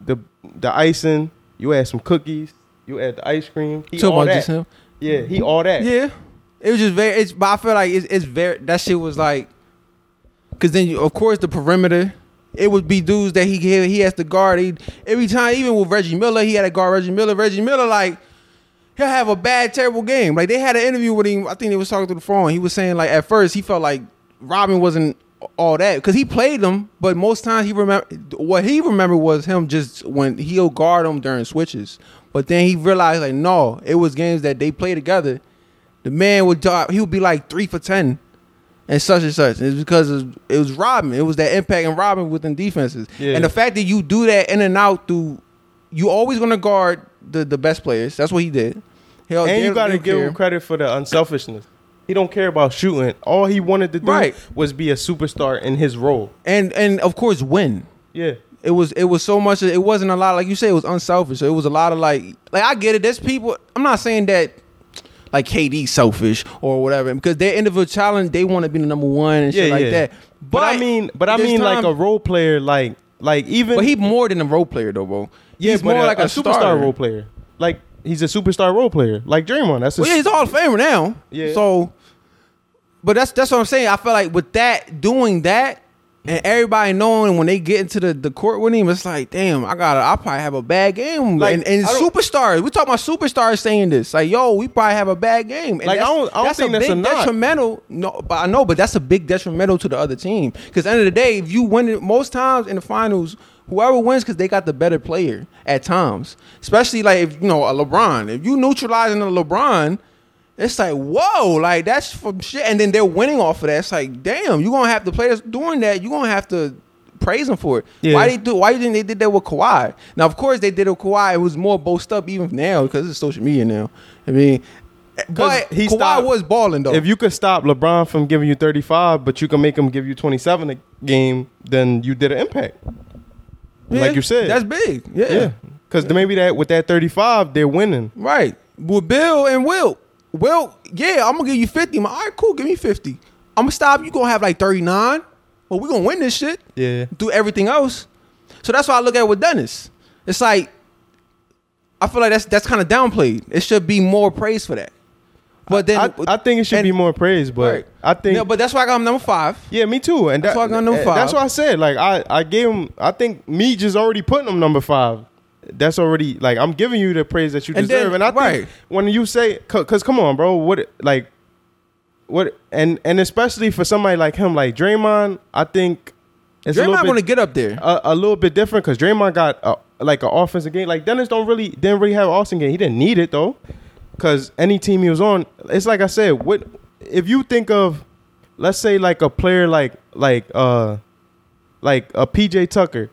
the the icing you add some cookies you add the ice cream he So all that. just him. yeah he all that Yeah, it was just very. It's but I feel like it's, it's very. That shit was like, because then you, of course the perimeter. It would be dudes that he he, he has to guard. He, every time, even with Reggie Miller, he had to guard Reggie Miller. Reggie Miller, like, he'll have a bad, terrible game. Like they had an interview with him. I think they was talking through the phone. He was saying like at first he felt like Rodman wasn't all that because he played them, but most times he remember what he remembered was him just when he'll guard them during switches. But then he realized like no, it was games that they play together. The man would drop. He would be like three for ten, and such and such. And it's because it was, it was Rodman. It was that impact and Rodman within defenses. Yeah. And the fact that you do that in and out through, you always gonna guard the the best players. That's what he did. Hell, and you got to give care. him credit for the unselfishness he don't care about shooting all he wanted to do Right. was be a superstar in his role and and of course win. yeah It was it was so much. It wasn't a lot like you say. It was unselfish. So it was a lot of like like I get it. There's people. I'm not saying that like KD selfish or whatever because their individual challenge they want to be the number one and shit like that. But, But, I mean, but I mean, like a role player, like like even But he more than a role player though, bro. yeah, he's more a, like a, a superstar starter. role player. Like he's a superstar role player, like Draymond. That's a Well, yeah, he's all famer now. Yeah. So, but that's that's what I'm saying. I feel like with that doing that. And everybody knowing when they get into the, the court with him, it's like, damn, I gotta, I probably have a bad game. Like, and and superstars, we talking about superstars saying this, like, yo, we probably have a bad game. And Like, I don't- I don't think that's big a detrimental. No, but I know, but that's a big detrimental to the other team. Because end of the day, if you win it, most times in the finals, whoever wins because they got the better player at times. Especially like if you know a LeBron, if you neutralizing a LeBron. It's like whoa, like that's from shit, and then they're winning off of that. It's like damn, you're gonna have the players doing that. you're gonna have to praise them for it. Yeah. Why they do? Why didn't they did that with Kawhi? Now, of course, they did it with Kawhi. It was more boast up even now because it's social media now. I mean, but he Kawhi stopped- was balling though. If you could stop LeBron from giving you 35, but you can make him give you 27 a game, then you did an impact. Yeah, like you said. that's big. Yeah, Yeah, because maybe that with that 35, they're winning. right. With Bill and Will, Will, yeah, I'm gonna give you 50. I'm like, all right, cool, give me 50. I'm gonna stop. You gonna have like 39. Well, we gonna win this shit. Yeah, do everything else. So that's why I look at it with Dennis. It's like I feel like that's that's kind of downplayed. It should be more praise for that. But then I, I think it should and- be more praise, but Right. I think No, but that's why I got him number five. Yeah, me too. And That's why I got number eh, five. That's why I said like I I gave him. I think me just already putting him number five. That's already like I'm giving you the praise that you And deserve. then- and I think right. when you say, cause come on, bro, what like what and and especially for somebody like him, like Draymond, I think it's Draymond little gonna get up there. a, a little bit different because Draymond got a, like an offensive game. Like Dennis don't really didn't really have an offensive game. He didn't need it though, because any team he was on, it's like I said. What if you think of, let's say like a player like like uh like a PJ Tucker,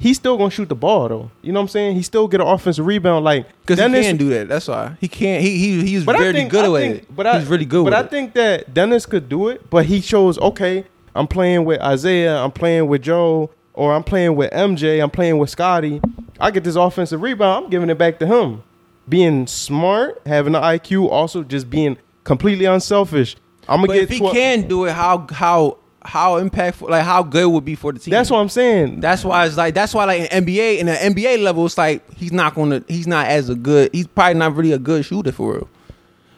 he's still gonna shoot the ball though. You know what I'm saying? He still get an offensive rebound like Because he Dennis- can't do that. That's why he can't. He he he's but very think, good I think, it. But I, he's really good But I it. think that Dennis could do it, but he chose okay. I'm playing with Isaiah. I'm playing with Joe, or I'm playing with MJ. I'm playing with Scotty. I get this offensive rebound. I'm giving it back to him. Being smart, having the IQ, also just being completely unselfish. I'm gonna But get. if he 12 can do it, how how how impactful? Like how good would be for the team? That's what I'm saying. That's why it's like that's why like in NBA in the NBA level it's like he's not gonna he's not as a good he's probably not really a good shooter for real.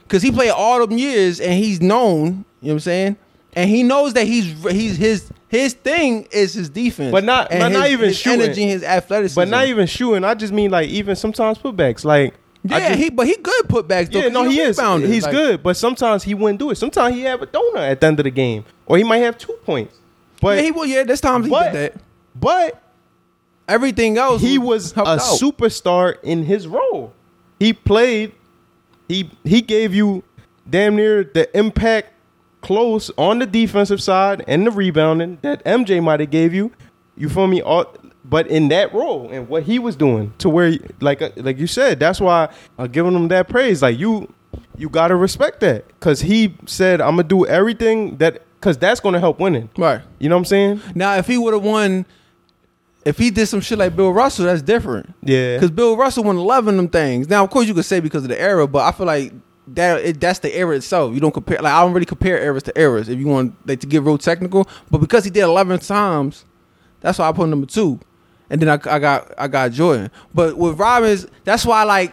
Cause he played all them years and he's known, you know what I'm saying? And he knows that he's he's his his thing is his defense. But not- but not even his shooting. energy his athleticism. but not even shooting. I just mean like even sometimes putbacks. Like Yeah, just- he but he good putbacks though. Yeah, no, he, he is. rebounder. He's Like, good, but sometimes he wouldn't do it. Sometimes he have a donut at the end of the game, or he might have two points. But yeah, he will. Yeah, there's times he but, did that. but Everything else, he was a out. superstar in his role. He played. He he gave you damn near the impact close on the defensive side and the rebounding that MJ might have gave you. You feel me? All but in that role and what he was doing to where like uh, like you said, that's why I'm giving him that praise. Like you you gotta respect that because he said I'm gonna do everything that because that's gonna help winning. Right. You know what I'm saying? Now, if he would have won, if he did some shit like Bill Russell, that's different. Yeah. Because Bill Russell won 11 of them things. Now, of course, you could say because of the era, but I feel like that it, that's the era itself. You don't compare. Like I don't really compare eras to eras. If you want like to get real technical, but because he did 11 times, that's why I put him number two. And then I, I got I got Jordan. But with Robbins, that's why like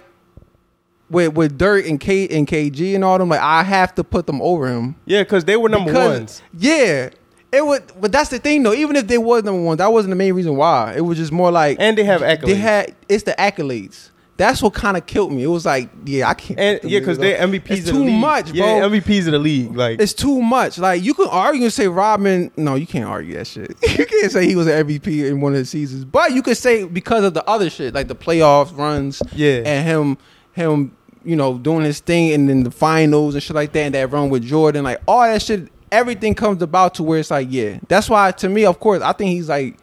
with with Dirk and K and KG and all them, like I have to put them over him. Yeah, because they were number Because- ones. Yeah. It would, but that's the thing though. Even if they was number one, that wasn't the main reason why. It was just more like And they have accolades. they had. It's the accolades. That's what kind of killed me. It was like, yeah, I can't. and yeah, because they're. MVPs It's too much, bro. Yeah, MVPs of the league. Like it's too much. Like you can argue and say Rodman. No, you can't argue that shit. you can't say he was an MVP in one of the seasons. But you could say because of the other shit, like the playoffs runs, Yeah. and him, him, you know, doing his thing, and then the finals and shit like that, and that run with Jordan, like all that shit. Everything comes about to where it's like, yeah. That's why to me, of course, I think he's like,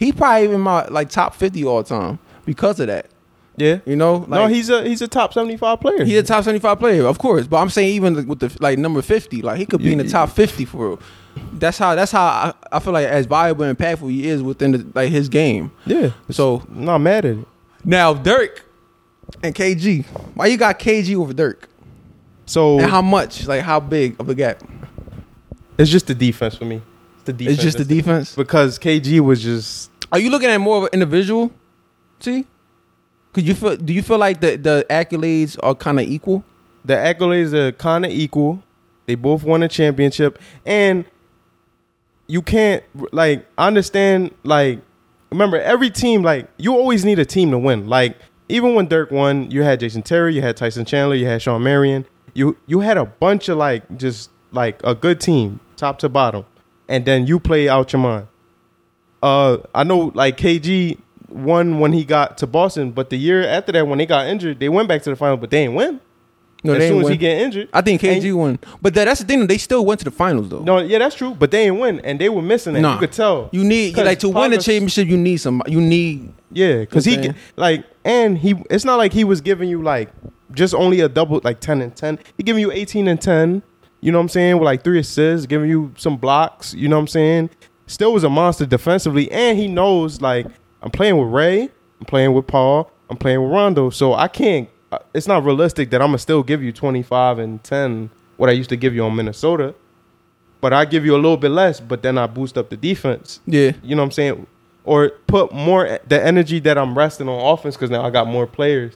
he probably even my like top fifty all time because of that. Yeah. You know, no, he's a he's a top seventy five player. He's a top seventy five player, of course. But I'm saying even with the like number fifty, like he could be in the top fifty for real. That's how that's how I, I feel like as valuable and impactful he is within the, like his game. yeah. So I'm not mad at it. now Dirk and KG, why you got KG over Dirk? So And how much? Like how big of a gap? it's just the defense for me. It's the defense. It's just the defense. because KG was just Are you looking at more of an individual? See, could you feel? Do you feel like the the accolades are kind of equal? the accolades are kind of equal. They both won a championship, and you can't like understand like remember every team like you always need a team to win. Like even when Dirk won, you had Jason Terry, you had Tyson Chandler, you had Shawn Marion. You you had a bunch of like just like a good team, top to bottom, and then you play out your mind. Uh, I know like KG won when he got to Boston, but the year after that when they got injured, they went back to the final, but they didn't win No, as they soon as he get injured. I think And- KG won, but that, that's the thing. They still went to the finals though. No, yeah, that's true. But they didn't win, and they were missing that. Nah. You could tell. You need like to win a championship. You need some. You need Yeah, because he get- like, and he. It's not like he was giving you like just only a double like ten and ten. He giving you eighteen and ten. You know what I'm saying? With like three assists, giving you some blocks. You know what I'm saying? Still was a monster defensively, and he knows like I'm playing with Ray, I'm playing with Paul, I'm playing with Rondo, so I can't. uh, It's not realistic that I'm gonna still give you 25 and 10 what I used to give you on Minnesota, but I give you a little bit less, but then I boost up the defense. yeah. You know what I'm saying? Or put more the energy that I'm resting on offense because now I got more players.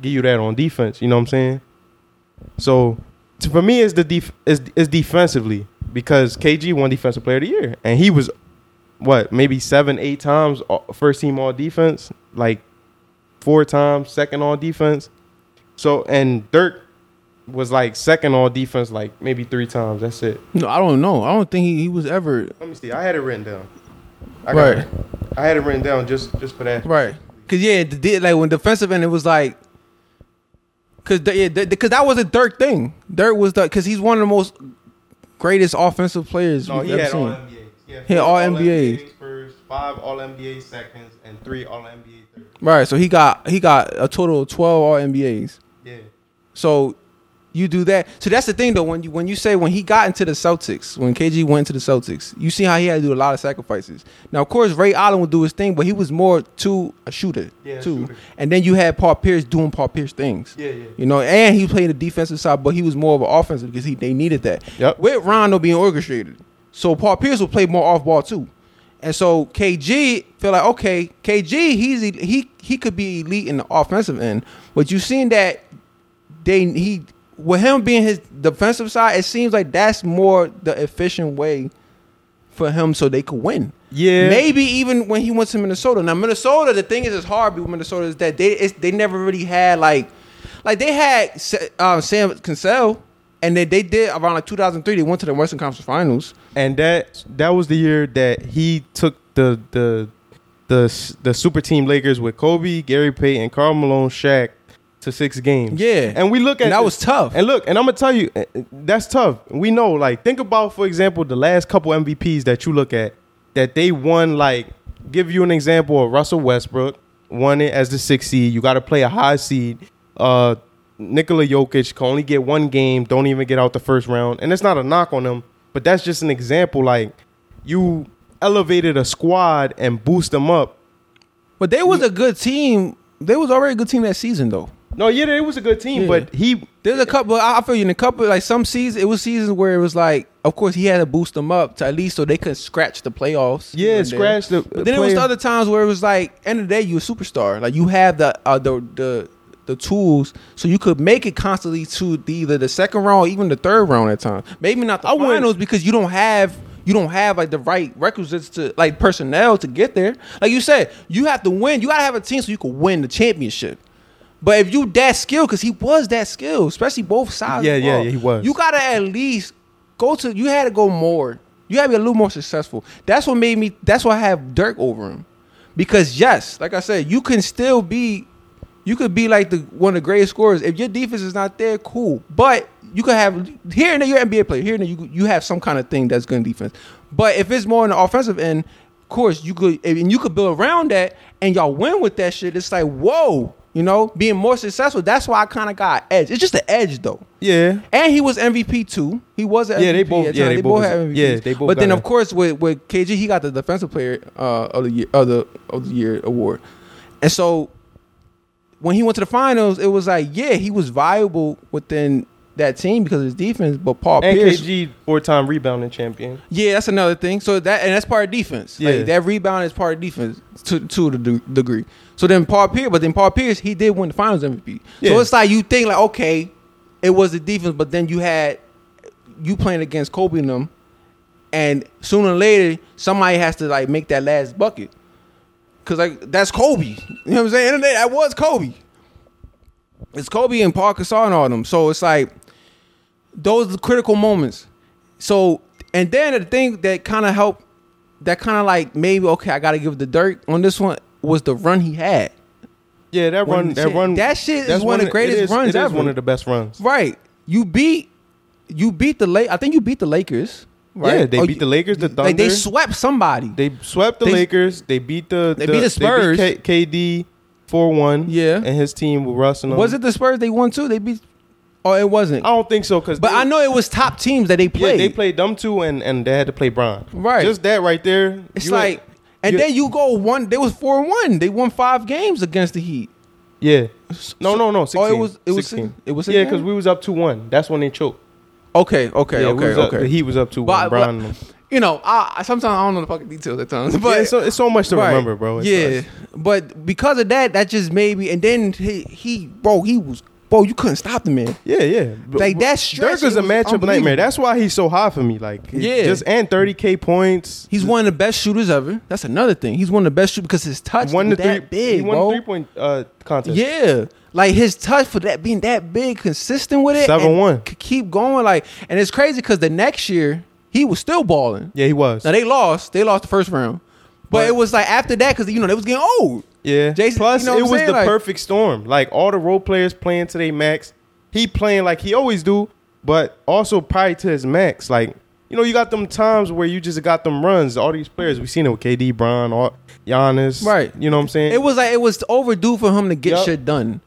Give you that on defense. You know what I'm saying? So for me, it's the def- it's, it's defensively because KG won Defensive Player of the Year and he was what maybe seven, eight times uh, first team All Defense, like four times second All Defense. So and Dirk was like second All Defense, like maybe three times. That's it. No, I don't know. I don't think he, he was ever Let me see. I had it written down. I Right. it. I had it written down just just for that. right. Cause yeah, the, the- like when defensive end, it was like, cause the, yeah, the, cause that was a Dirk thing. Dirk was the cause he's one of the most greatest offensive players No, he ever had all seen. NBAs. Yeah, He all NBAs. first, five all NBA seconds, and three all NBA thirds. Right. So he got he got a total of twelve All NBAs. Yeah. So you do that. So that's the thing though. When you when you say when he got into the Celtics, when KG went to the Celtics, you see how he had to do a lot of sacrifices. Now, of course, Ray Allen would do his thing, but he was more to a shooter Yeah, too. shooter. And then you had Paul Pierce doing Paul Pierce things. Yeah, yeah. You know, and he played the defensive side, but he was more of an offensive because he they needed that. Yep. With Rondo being orchestrated, so Paul Pierce will play more off ball too. And so KG feel like okay, KG he's he he could be elite in the offensive end, but you seen that they he with him being his defensive side, it seems like that's more the efficient way for him so they could win. Yeah. Maybe even when he went to Minnesota. Now Minnesota, the thing is, it's hard with Minnesota is that they it's, they never really had like like they had uh, Sam Cassell, and they they did around like 2003. They went to the Western Conference Finals. And that that was the year that he took the the the the super team Lakers with Kobe, Gary Payton, Karl Malone, Shaq to six games. Yeah. And we look at And that this- was tough. And look, and I'm gonna tell you, eh, eh, that's tough. We know, like, think about, for example, the last couple MVPs that you look at, that they won like give you an example of Russell Westbrook won it as the sixth seed. You got to play a high seed. Uh, Nikola Jokic can only get one game. Don't even get out the first round, and it's not a knock on him, but that's just an example. Like you elevated a squad and boost them up. But they was a good team. They was already a good team that season though. No, yeah, it was a good team, Yeah. but he There's a couple. I feel you in a couple like some seasons. It was seasons where it was like, of course, he had to boost them up to at least so they could scratch the playoffs. yeah scratch the. But then it was player- other times where it was like, end of the day, you a superstar. Like you have the uh, the the the tools, so you could make it constantly to the, either the second round or even the third round at times. Maybe not the I wouldn't- finals because you don't have you don't have like the right requisites to like personnel to get there. Like you said, you have to win. You gotta have a team so you can win the championship. But if you that skilled, because he was that skilled, especially both sides. Yeah, yeah, yeah, he was. You gotta at least go to. You had to go more. You had to be a little more successful. That's what made me. That's why I have Dirk over him, because yes, like I said, you can still be. You could be like the one of the greatest scorers if your defense is not there. Cool, but you could have here and there. You're an NBA player. Here and there, you you have some kind of thing that's good in defense. But if it's more on the offensive end, of course you could and you could build around that, and y'all win with that shit. It's like whoa, you know, being more successful. That's why I kind of got edge. It's just the edge though. Yeah, And he was MVP too. He was an Yeah, they both- yeah, times. they both had was- MVPs. yeah, they both But then of course with with KG, he got the defensive player uh, of the year of the of the year award. And so when he went to the finals, it was like yeah, he was viable within that team because of his defense. But Paul and Pierce, KG four time rebounding champion. yeah, that's another thing. So that and that's part of defense. Yeah. Like, that rebound is part of defense to to the de- degree. So then Paul Pierce, but then Paul Pierce, he did win the Finals MVP. So it's like you think like okay, it was the defense, but then you had you playing against Kobe and them, and sooner or later somebody has to like make that last bucket. Cause like that's Kobe. You know what I'm saying? End of the day, that was Kobe. It's Kobe and Paul Gasol and all them. So it's like those are the critical moments. So and then the thing that kind of helped, that kind of like maybe okay, I got to give the dirt on this one was the run he had. Yeah, that run, that shit- run, that shit is one of the greatest is- runs It is ever. one of the best runs. Right. You beat, you beat the late. I think you beat the Lakers. Right. Yeah, they Or beat the Lakers, the Thunder. Like they swept somebody. They swept the They- Lakers. They beat the. They beat the Spurs. K- KD four one. Yeah. and his team with Russ and them. was it the Spurs? They won too. They beat. Oh, it wasn't. I don't think so because. but I know it was top teams that they Yeah, played. they played them two, and and they had to play Bron. Right. Just that right there. It's like, and then you go one. They was four one. They won five games against the Heat. Yeah. No, no, no. 16, Oh, it was- it was 16. six- it was Yeah, because we was up two one. That's when they choked. Okay, okay, yeah, okay, up- okay. The Heat was up two But-. But- you know, I, I sometimes I don't know the fucking details at times, but yeah, it's so, it's so much to Right. remember, bro. It's yeah, like- but because of that, that just made me. And then he, he, bro, he was, bro, you couldn't stop the man. Yeah, yeah. Like, that stretch, Dirk is a matchup nightmare. That's why he's so high for me. Like, Yeah. just and thirty k points. He's one of the best shooters ever. That's another thing. He's one of the best shooters because his touch one is the three. big, he won bro. the three point uh, contest. Yeah, like his touch for that being that big, consistent with it, 7-1. and keep going. Like, and it's crazy because the next year he was still balling. yeah, he was. Now they lost. They lost the first round, but, But- it was like after that because you know they was getting old. Yeah. Jason- Plus, you know it was saying? the Like- perfect storm. Like all the role players playing to their max. He playing like he always do, but also probably to his max. Like you know, you got them times where you just got them runs. All these players we seen it with KD, Bron, all Giannis. Right. You know what I'm saying? It was like it was overdue for him to get Yup. shit done.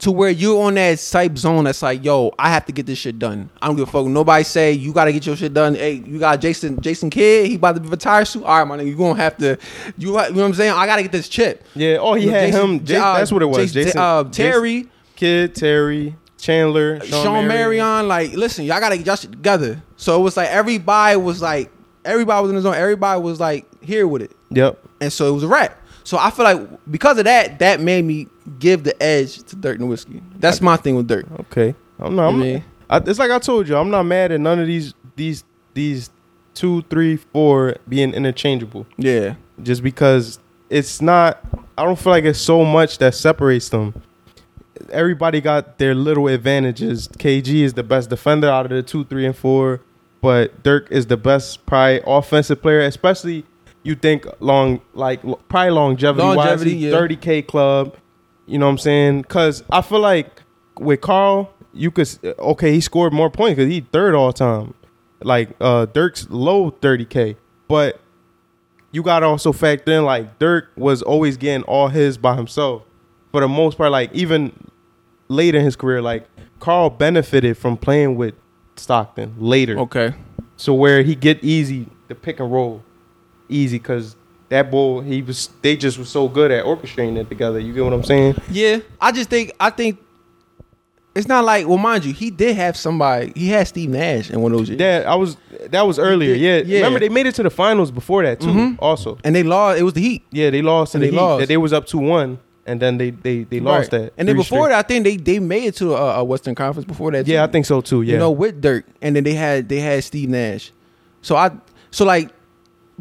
To where you're on that type zone that's like, yo, I have to get this shit done. I don't give a fuck. Nobody say you gotta get your shit done. Hey, you got Jason Jason Kidd, he about to retire soon. All right, my nigga, you gonna have to you, you know what I'm saying? I gotta get this chip. Yeah. Oh, he had Jason- him. J- uh, that's what it was. Jason- Jason, uh, Jason- Terry, Kidd, Terry, Chandler, Shawn, Shawn Marion. Marion, like, listen, y'all gotta get y'all shit together. So it was like everybody was like, everybody was in the zone. Everybody was like here with it. Yep. and so it was a wrap. So I feel like because of that, that made me give the edge to Dirk Nowitzki. That's my thing with Dirk. Okay. I'm not. I'm, I mean- I, it's like I told you. I'm not mad at none of these these these two, three, four being interchangeable. Yeah, Just because it's not. I don't feel like it's so much that separates them. Everybody got their little advantages. KG is the best defender out of the two, three, and four, but Dirk is the best probably offensive player, especially you think long like probably longevity, Longevity, wise, yeah. thirty k club. You know what I'm saying? Because I feel like with Karl, you could okay, he scored more points because he third all time. Like uh Dirk's low thirty k, but you got to also factor in like Dirk was always getting all his by himself for the most part. Like even later in his career, like Karl benefited from playing with Stockton later. Okay. So where he get easy the pick and roll, easy because that bull he was they just was so good at orchestrating it together. You get what I'm saying? Yeah, I just think I think it's not like well, mind you, he did have somebody. He had Steve Nash in one of those years, That I was that was earlier. Yeah, yeah. Remember they made it to the finals before that too. Mhm. Also, and they lost. It was the Heat. yeah, they lost and they Heat, lost. That they was up two one, and then they they they lost Right. that. And then before straight. that, I think they they made it to a, a Western Conference before that. yeah, I think so too. Yeah, you know, with Dirk, and then they had they had Steve Nash. So I so like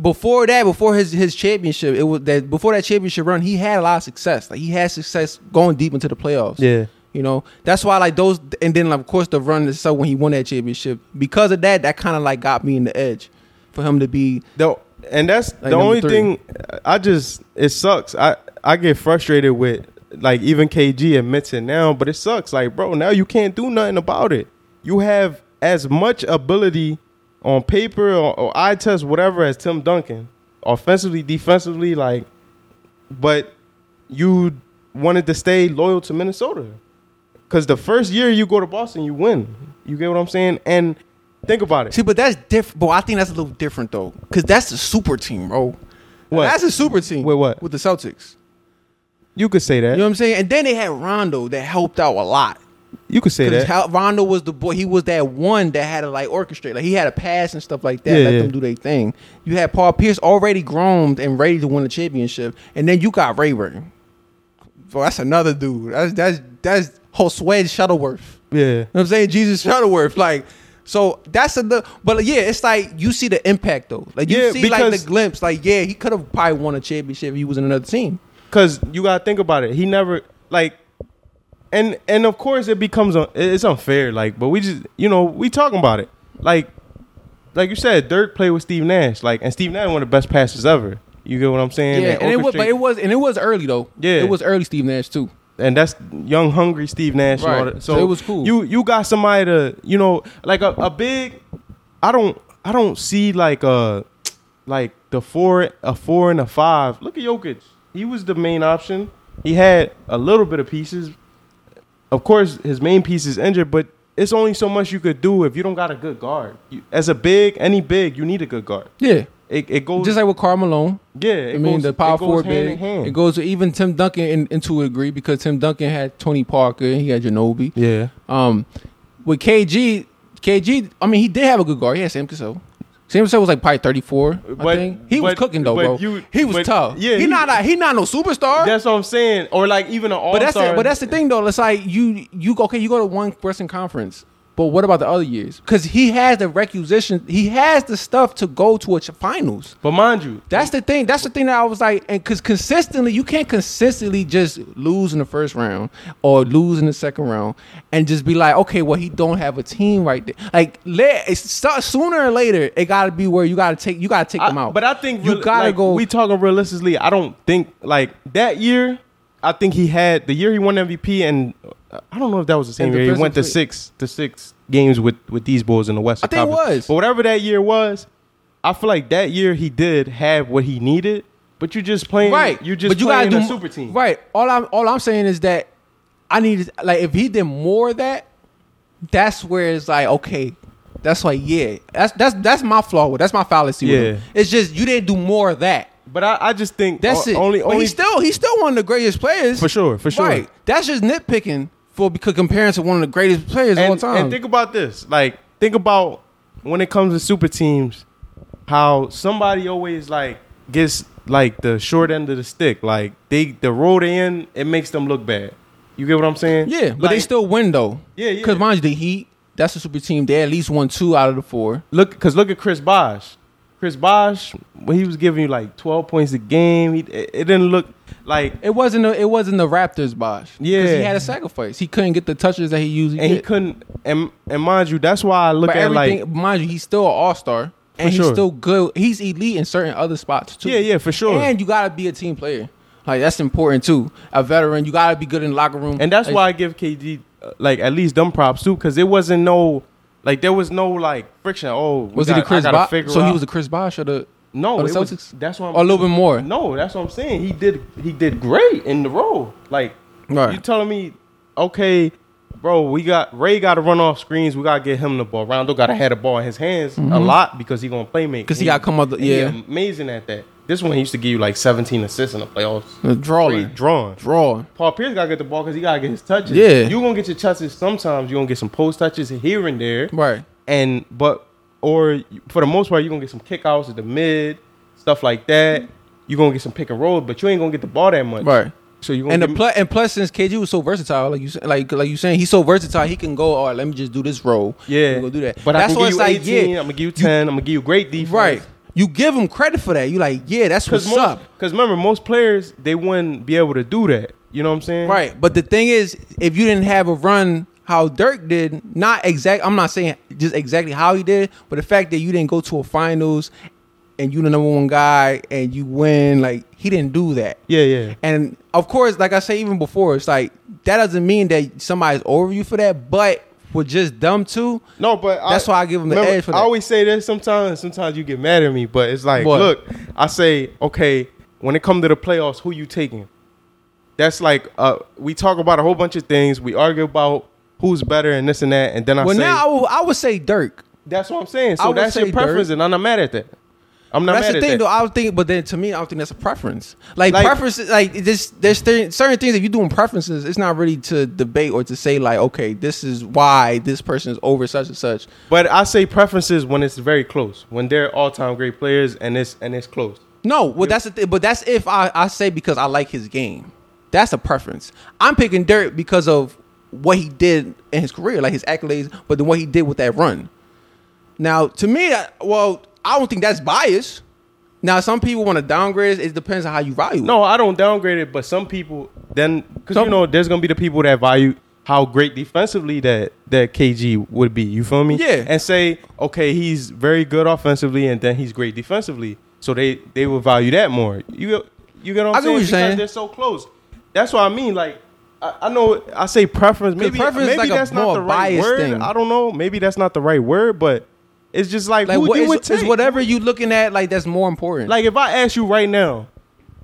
before that, before his his championship, it was that before that championship run, he had a lot of success. Like he had success going deep into the playoffs. yeah, You know, that's why like those, and then of course the run itself when he won that championship. Because of that, that kind of like got me in the edge for him to be. the and that's Like the only three. thing. I just it sucks. I I get frustrated with like even KG admits it now, but it sucks. Like bro, now you can't do nothing about it. You have as much ability on paper or, or eye test, whatever, as Tim Duncan, offensively, defensively, like, but you wanted to stay loyal to Minnesota. Cause the first year you go to Boston, you win. You get what I'm saying? And think about it. See, but that's different. But I think that's a little different though, because that's a super team, bro. What? That's a super team. With what? With the Celtics. You could say that. You know what I'm saying? And then they had Rondo that helped out a lot. You could say that. Rondo was the boy. He was that one that had to like orchestrate. Like he had a pass and stuff like that. Yeah, let yeah. them do their thing. You had Paul Pierce already groomed and ready to win the championship, and then you got Ray Ray. Bro, that's another dude. That's that's that's Jesus Shuttleworth. yeah. You know I'm saying? Jesus Shuttleworth. Like, so that's a the but yeah, it's like you see the impact though. Like you Yeah, see like the glimpse. Like, yeah, he could have probably won a championship if he was in another team. Cause you gotta think about it. He never like, and and of course it becomes it's unfair. Like, but we just you know we talking about it. Like, like you said, Dirk played with Steve Nash. Like, and Steve Nash one of the best passers ever. You get what I'm saying? yeah, and it was, but it was, and it was early though. Yeah. it was early Steve Nash too. and that's young, hungry Steve Nash. And Right. that. So it was cool. You you got somebody to you know like a, a big. I don't I don't see like a like the four a four and a five. Look at Jokic. He was the main option. He had a little bit of pieces. Of course, his main piece is injured, but it's only so much you could do if you don't got a good guard. You, as a big, any big, you need a good guard. Yeah, It, it goes just like with Karl Malone. yeah. It I mean, goes, the power it forward hand big. hand. It goes to even Tim Duncan in, into a degree because Tim Duncan had Tony Parker and he had Ginobili. yeah. Um, with KG, KG, I mean, he did have a good guard. He had Sam Cassell. Sam Cassell was like probably thirty four. I think he was cooking though, but bro. you- he was but- tough. yeah, he, he- not a, he not no superstar. That's what I'm saying. Or like even an all but that's it. But that's the thing though. It's like you you okay. You go to one Western Conference, but what about the other years? Because he has the requisition. He has the stuff to go to a ch- finals. But mind you, That's the thing. That's the thing that I was like, and because consistently, you can't consistently just lose in the first round or lose in the second round and just be like, okay, well, he don't have a team right there. Like, let, sooner or later, it got to be where you got to take, you got to take I- them out. But I think you real- gotta like, go. We talking realistically. I don't think like that year. I think he had the year he won MVP, and I don't know if that was the same And year. He went to six to six games with with these Bulls in the Western I think it was. But whatever that year was, I feel like that year he did have what he needed. But you're just playing. right, You're just but you playing gotta a super team. Right. All I'm all I'm saying is that I need like if he did more of that, that's where it's like okay. That's like yeah, that's that's that's my flaw with that's my fallacy. with him. Yeah. it's just you didn't do more of that. But I, I just think That's o- it. Only but only he's still he's still one of the greatest players for sure for sure. Right. That's just nitpicking for because comparing to one of the greatest players of all and, time. and think about this. Like, think about when it comes to super teams, how somebody always like gets like the short end of the stick. Like they the road they in, it makes them look bad. You get what I'm saying? yeah, but they still win though. Yeah, yeah. Because mind you, the Heat, that's a super team. They at least won two out of the four. look because look at Chris Bosh. Chris Bosh, when he was giving you like 12 points a game, he, it, it didn't look like It wasn't. A, it wasn't the Raptors, Bosh. Yeah. he had a sacrifice. He couldn't get the touches that he usually and he couldn't. And and mind you, that's why I look But at like mind you, he's still an all star, and he's still good. He's elite in certain other spots too. yeah, yeah, for sure. And you gotta be a team player. Like that's important too. A veteran, you gotta be good in the locker room. And that's Like, why I give KD uh, like at least them props too, because there wasn't no like there was no like friction. Oh, was got, he the Chris Bosh? So out. he was the Chris Bosh of the No, the it was, that's what I'm Or a little bit more. No, that's what I'm saying. He did he did great in the role. Like Right. you telling me, okay, bro, we got Ray got to run off screens. We got to get him the ball. Rondo got to have the ball in his hands a lot because he gonna play make. 'Cause Mm-hmm. he gotta come up yeah. amazing at that. This one he used to give you like 17 assists in the playoffs. The drawing. Drawing. Drawing. Paul Pierce gotta get the ball because he gotta get his touches. Yeah. you gonna get your touches. Sometimes you gonna get some post touches here and there Right. and but or for the most part you're gonna get some kickouts at the mid stuff like that you're gonna get some pick and roll but you ain't gonna get the ball that much Right. so you And the pl- and plus since KG was so versatile, like you like like you saying, he's so versatile, he can go. All right, let me just do this role. yeah I'm gonna do that. but that's why give it's you like 18 yeah, I'm gonna give you 10 I'm gonna give you great defense right. You give him credit for that. You like yeah, that's what's up. because remember most players they wouldn't be able to do that you know what I'm saying Right. But the thing is, if you didn't have a run how Dirk did, not exact I'm not saying just exactly how he did, but the fact that you didn't go to a finals and you the number one guy and you win, like he didn't do that. yeah yeah And of course, like I say even before, it's like that doesn't mean that somebody's over you for that, but with just dumb too. No, but That's why I give him the remember, edge for I always say this sometimes. Sometimes you get mad at me, but it's like, What? look, I say, okay, when it come to the playoffs, who you taking? That's like, uh, we talk about a whole bunch of things. We argue about who's better and this and that, and then I well say, now I would, I would say Dirk. that's what I'm saying. I So would that's your say preference, Dirk. and I'm not mad at that. I'm not That's mad the at thing, that. though. I would think, but then to me, I don't think that's a preference. Like, Like- preference, like this, there's th- certain things that you doing preferences. It's not really to debate or to say like, okay, this is why this person is over such and such. But I say preferences when it's very close, when they're all time great players, and it's and it's close. No, well, that's the thing. But that's if I, I say because I like his game. That's a preference. I'm picking Dirk because of what he did in his career, like his accolades, but then what he did with that run. Now, to me, that- well, I don't think that's bias. Now, some people want to downgrade it. It depends on how you value it. No, I don't downgrade it, but some people then because you know there's gonna be the people that value how great defensively that that KG would be. You feel me? Yeah. And say, okay, he's very good offensively, and then he's great defensively. So they they will value that more. You you get what I'm I saying? what because saying. they're so close. That's what I mean. Like. I I know I say preference. Maybe preference is maybe like that's not the right word. thing. I don't know. Maybe that's not the right word, but it's just like, like who what you would is take. whatever you looking at, like that's more important. Like if I ask you right now,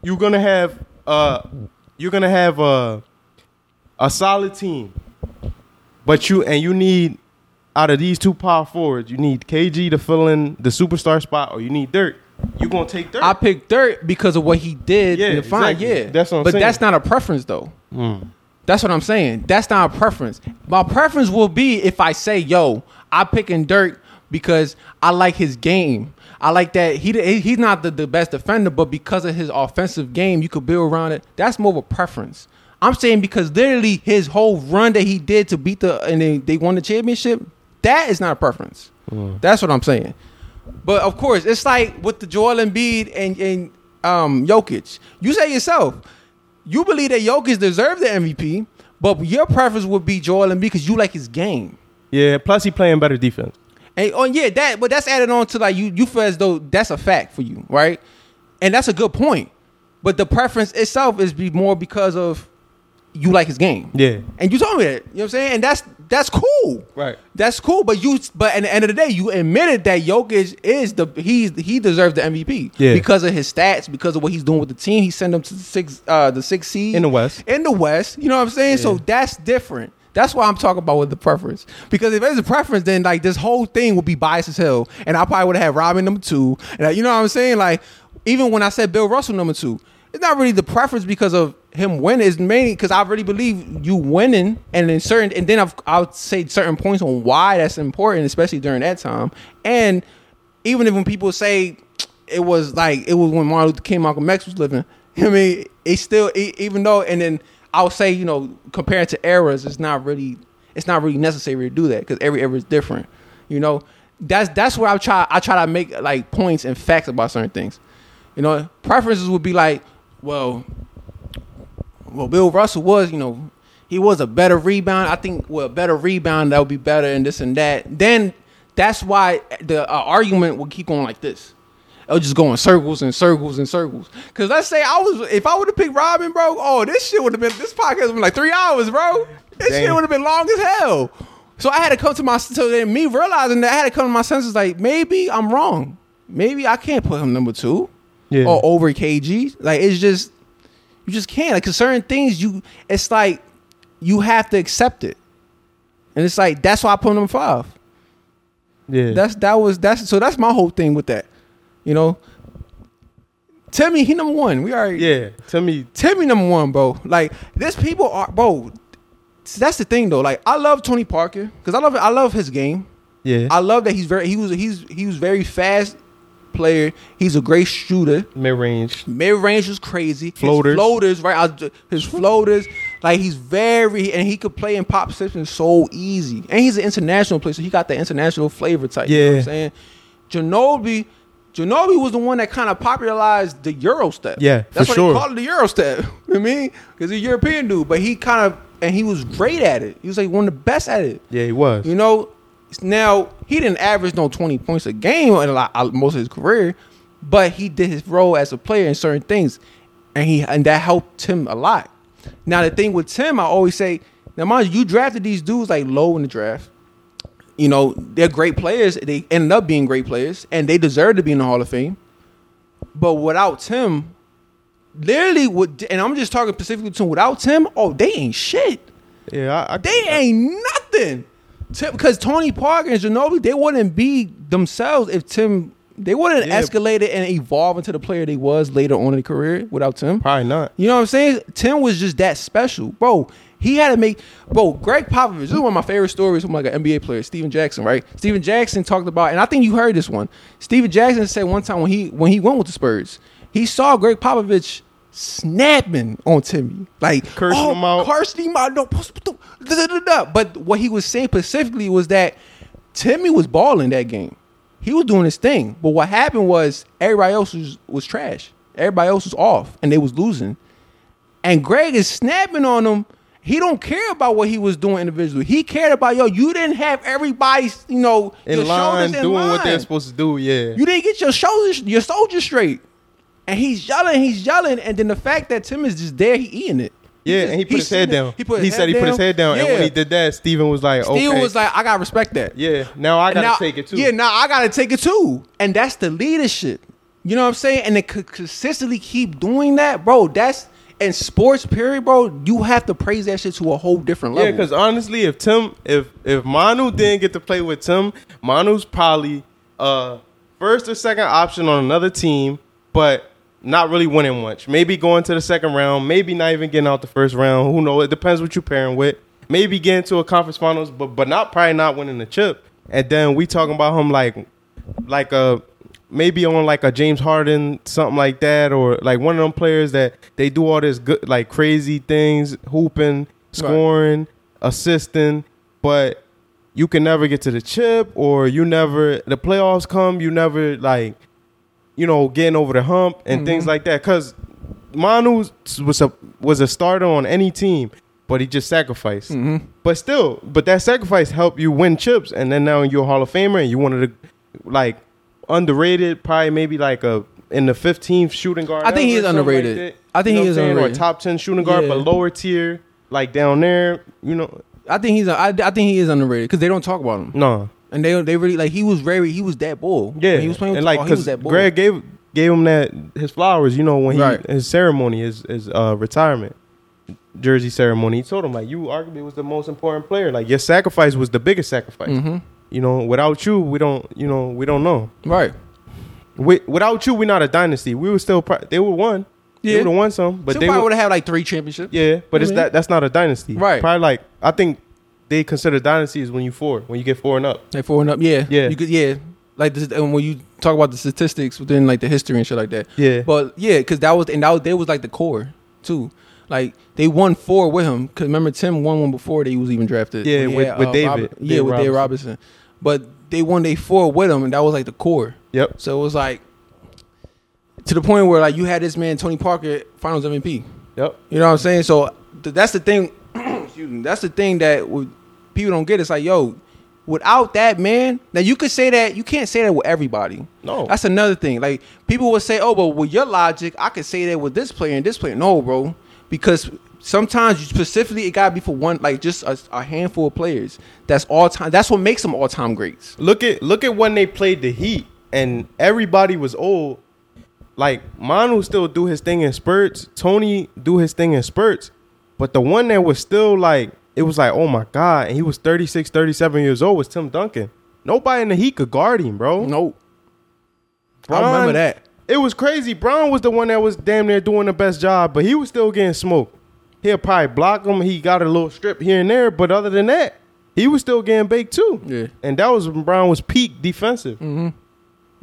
you're gonna have uh you're gonna have a a solid team. But you and you need out of these two power forwards, you need KG to fill in the superstar spot or you need Dirk. You gonna take Dirk. I picked Dirk because of what he did Yeah, in the exactly. Yeah, That's what I'm but saying. that's not a preference though. Mm. That's what I'm saying. That's not a preference. My preference will be if I say, "Yo, I picking Dirk because I like his game. I like that he he- he's not the, the best defender, but because of his offensive game, you could build around it. That's more of a preference. I'm saying because literally his whole run that he did to beat the and they, they won the championship, that is not a preference. That's what I'm saying. But of course, it's like with the Joel Embiid and and um Jokic. You say yourself, you believe that Jokic deserved the MVP, but your preference would be Joel Embiid because you like his game. Yeah, plus he playing better defense. And oh yeah, that but that's added on to like you you feel as though that's a fact for you, right? And that's a good point. But the preference itself is be more because of you like his game. Yeah. And you told me that. You know what I'm saying? And that's that's cool. Right. That's cool. But you but at the end of the day, you admitted that Jokic is the he's he deserves the MVP. Yeah. Because of his stats, because of what he's doing with the team. He sent them to the six uh the six seed. In the West. In the West. You know what I'm saying? So that's different. That's why I'm talking about with the preference. Because if there's a preference, then like this whole thing would be biased as hell. And I probably would have had Rodman number two. And uh, you know what I'm saying? Like, even when I said Bill Russell number two, it's not really the preference because of him winning. It's mainly because I really believe you winning and in certain and then I've, I'll say certain points on why that's important, especially during that time. And even if when people say it was like it was when Martin Luther King, Malcolm X was living. I mean, it's still even though, and then I'll say you know compared to eras, it's not really it's not really necessary to do that because every era is different. You know, that's that's where I try I try to make like points and facts about certain things. You know, preferences would be like, well, well, Bill Russell was, you know, he was a better rebound. I think with a better rebound, that would be better and this and that. Then that's why the uh, argument would keep going like this. It'll just go in circles and circles and circles. Cause let's say I was, if I would have picked Rodman, bro, oh, this shit would have been, this podcast would have been like three hours, bro. This shit would have been long as hell. So I had to come to my, so then me realizing that I had to come to my senses, like maybe I'm wrong. maybe I can't put him number two Yeah. or over KG. Like it's just you just can't. Like 'cause certain things you it's like you have to accept it. And it's like that's why I put him number five. yeah. That's that was that's so that's my whole thing with that. You know. Timmy, he number one. We already yeah. Tell me. Timmy number one, bro. Like this people are bro. That's the thing though. Like I love Tony Parker because I love I love his game. Yeah. I love that he's very he was he's he was very fast player. He's a great shooter. Mid range. Mid range is crazy. Floaters. His floaters, right? I His floaters, like he's very and he could play in pop positions so easy. And he's an international player, so he got the international flavor type. You know what Yeah. I'm saying? Ginobili, Ginobili was the one that kind of popularized the Euro step. Yeah, that's why sure. they call it the Euro step. you know what I mean, because he's a European dude, but he kind of and he was great at it. He was like one of the best at it. Yeah, he was. You know, now he didn't average no twenty points a game in a lot, uh, most of his career, but he did his role as a player in certain things, and he and that helped him a lot. Now the thing with Tim, I always say, now mind you, you drafted these dudes like low in the draft. You know, they're great players. They ended up being great players, and they deserve to be in the Hall of Fame. But without Tim, literally, with, and I'm just talking specifically to him, without Tim, oh, they ain't shit. yeah, I, I, They ain't nothing. Tim, because Tony Parker and Ginobili, they wouldn't be themselves if Tim. They wouldn't Yeah. escalated and evolve into the player they was later on in the career without Tim. probably not. You know what I'm saying? Tim was just that special, bro. He had to make, bro. Gregg Popovich. This is one of my favorite stories from like an NBA player, Stephen Jackson. Right? Stephen Jackson talked about, and I think you heard this one. Stephen Jackson said one time when he when he went with the Spurs, he saw Gregg Popovich snapping on Timmy, like Cursing oh, him out. cursing him out. No, da, da, da, da. But what he was saying specifically was that Timmy was balling that game. He was doing his thing. But what happened was everybody else was, was trash. Everybody else was off and they was losing. And Gregg is snapping on him. He don't care about what he was doing individually. He cared about yo. You didn't have everybody, you know, In your line, shoulders in doing what they're supposed to do. Yeah. You didn't get your shoulders, your soldiers straight. And he's yelling, he's yelling, and then the fact that Tim is just there, he eating it. yeah, and he put his head down. He put. he said he put his head down, and when he did that, Stephen was like, Stephen okay. was like, I gotta respect that. yeah, now I gotta Now- take it too. Yeah, now I gotta take it too. And that's the leadership. You know what I'm saying? And they could consistently keep doing that, bro. That's in sports, period, bro. You have to praise that shit to a whole different level. Yeah, because honestly, if Tim, if if Manu didn't get to play with Tim, Manu's probably uh first or second option on another team, but not really winning much. Maybe going to the second round, maybe not even getting out the first round. Who knows? It depends what you're pairing with. Maybe getting to a conference finals, but but not probably not winning the chip. And then we talking about him like like a maybe on like a James Harden something like that, or like one of them players that they do all this good like crazy things, hooping, scoring, assisting, but you can never get to the chip, or you never the playoffs come, you never like you know getting over the hump and mm-hmm. things like that. Because Manu was a was a starter on any team. But he just sacrificed. Mm-hmm. But still, but that sacrifice helped you win chips, and then now you're a Hall of Famer, and you one to like underrated, probably maybe like a in the 15th shooting guard. I think he is something like underrated. I think You know he is saying? underrated. Or top 10 shooting guard, Yeah. but lower tier, like down there. You know, I think he's. I, I think he is underrated because they don't talk about him. no, And they they really like he was very he was that bull. yeah, When he was playing with and the like ball, he was because that bull. Gregg gave gave him that his flowers. You know, when he Right. his ceremony, his his uh, retirement jersey ceremony, he told him like you arguably was the most important player. Like your sacrifice was the biggest sacrifice. hmm You know, without you, we don't. You know, we don't know. Right. Wi- without you, we're not a dynasty. We were still. Pro- they would won. They Yeah. would have won some, but But they would. would have had like three championships. Yeah, but it's Mhm. that. That's not a dynasty. Right. Probably like I think they consider dynasties when you four, when you get four and up. Like four and up. Yeah. Yeah. You could. Yeah. Like this, and when you talk about the statistics within like the history and shit like that. Yeah. But yeah, because that was and that was they was like the core too. Like they won four with him. Cause remember Tim won one before they was even drafted. Yeah, When he with- uh, with David. Robert- yeah, with Dave Robinson. But they won they four with him, and that was like the core. Yep. So it was like to the point where like you had this man Tony Parker Finals MVP. Yep. You know what I'm saying? So th- that's the thing. excuse me. That's the thing that would, people don't get. It's like, yo, without that man, now you could say that you can't say that with everybody. No. That's another thing. Like people would say, oh, but with your logic, I could say that with this player and this player. No, bro, because sometimes you specifically it gotta be for one, like just a, a handful of players. That's all time. That's what makes them all time greats. Look at look at when they played the Heat. and everybody was old. Like Manu still do his thing in spurts. Tony do his thing in spurts. But the one that was still like, it was like, oh my God, and he was 36, 37 years old was Tim Duncan. Nobody in the Heat could guard him, bro. Nope. I remember that. It was crazy. Bron was the one that was damn near doing the best job, but he was still getting smoked. He'll probably block him. He got a little strip here and there, but other than that, he was still getting baked too. Yeah. And that was when Bron was peak defensive. Mm-hmm.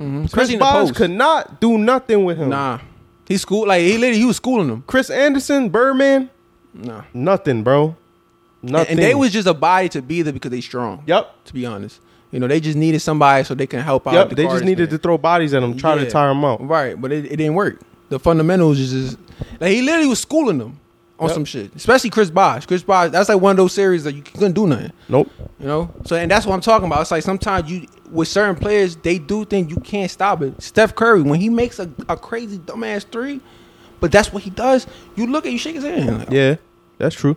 Mm-hmm. Chris Especially in the Bosh could not do nothing with him. Nah. He school like he literally he was schooling them. Chris Andersen, Birdman, Nah. nothing, bro. And, Nothing. and they was just a body to be there because they strong. Yep. To be honest. You know, they just needed somebody so they can help out. Yep. the They just needed man. to throw bodies at them, try to tire them out. Right, but it, it didn't work. The fundamentals is just like he literally was schooling them on Yep. some shit. Especially Chris Bosh. Chris Bosh, that's like one of those series that you couldn't do nothing. Nope. You know? So and that's what I'm talking about. It's like sometimes you with certain players, they do think you can't stop it. Steph Curry, when he makes a, a crazy dumbass three, but that's what he does, you look at you shake his hand. Like, Yeah, that's true.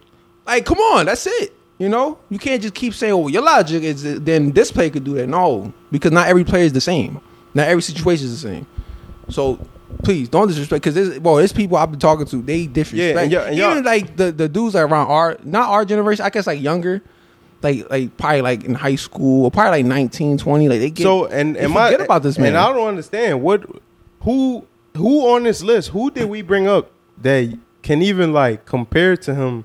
Like, come on, that's it. You know, you can't just keep saying, "Oh, your logic is that then this player could do that." No, because not every player is the same. Not every situation is the same. So please don't disrespect. Because well, there's people I've been talking to. They disrespect. and y'all- and y'all- Even like the the dudes that are around our not our generation. I guess like younger, like like probably like in high school or probably like 19, 20. Like they get so and and my forget about this man. And I don't understand what who who on this list who did we bring up that can even like compare to him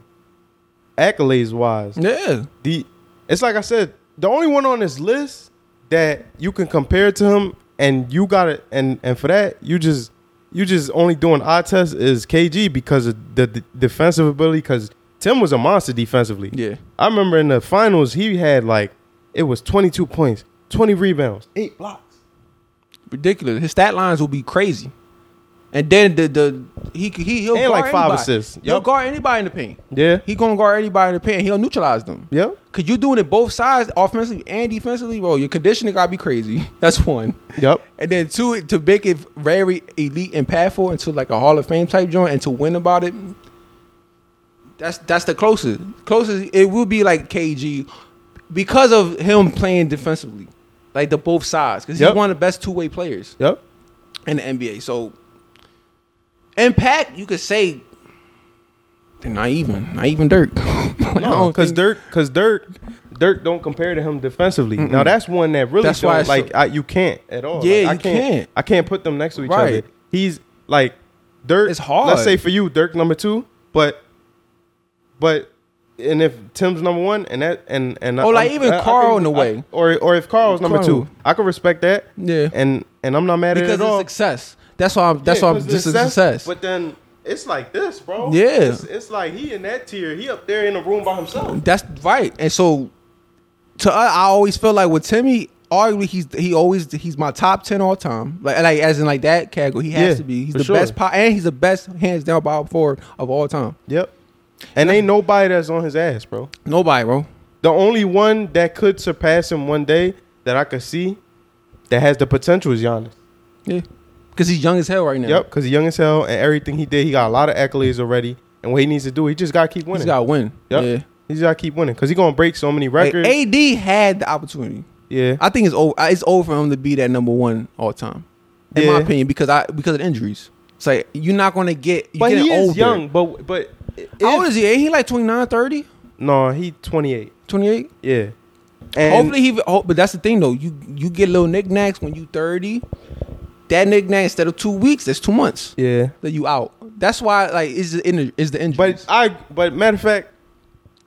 accolades wise. yeah, The it's like I said, the only one on this list that you can compare to him and you got it and and for that you just you just only doing eye test is KG because of the, the defensive ability because Tim was a monster defensively. yeah. I remember in the finals he had like it was 22 points, 20 rebounds, 8 blocks. ridiculous. His stat lines will be crazy. And then the the he he he'll And, guard like, five anybody. assists. He'll guard anybody in the paint. Yeah. He gonna guard anybody in the paint. He'll neutralize them. Yep. Cause you're doing it both sides, offensively and defensively. Bro, your conditioning gotta be crazy. That's one. Yep. And then two to make it very elite and impactful into like a Hall of Fame type joint and to win about it. That's that's the closest. Closest it will be like KG because of him playing defensively, like the both sides. Because Yep. he's one of the best two way players Yep. in the NBA. So impact, you could say they're not even, not even Dirk. No, because think- Dirk, because Dirk, Dirk don't compare to him defensively. Now that's one that really That's why don't, like so- I, you can't at all. Yeah, Like, I you can't, can't. I can't put them next to each Right. other. He's like Dirk. It's hard. Let's say for you, Dirk number two, but but and if Tim's number one, and that and and Oh, like I'm- even I- I Karl can- in a I- way. or or if Karl's number Karl. two, I can respect that. Yeah. and and I'm not mad because at it at all. it's success. That's why I'm. That's Yeah, why I'm 'cause just a the success. But then it's like this, bro. Yeah. it's, it's like he in that tier. He up there in a room by himself. That's right. And so, to us, I always feel like with Timmy, arguably he's he always he's my top ten all time. Like like as in like that category, he has Yeah, to be. He's the sure. best, po- and he's the best hands down power forward of all time. Yep. And ain't nobody that's on his ass, bro. Nobody, bro. The only one that could surpass him one day that I could see that has the potential is Giannis. Yeah, because he's young as hell right now. Yep, because he's young as hell and everything he did, he got a lot of accolades already. And what he needs to do, he just got to keep winning. he's got to win. Yep. Yeah. He just got to keep winning because he's going to break so many Like, records. AD had the opportunity. yeah. I think it's over. Uh, it's over for him to be that number one all time, in my opinion, because I because of injuries. It's like you're not going to get. You're but he is older. young. But, but How old is he? Ain't he like 29, 30, No, he 28. 28? Yeah. And Hopefully he. oh, But that's the thing though. You you get little knickknacks when you thirty. That knickknack instead of two weeks, that's two months Yeah. that you out. That's why like is the in is the injury. But I, but matter of fact,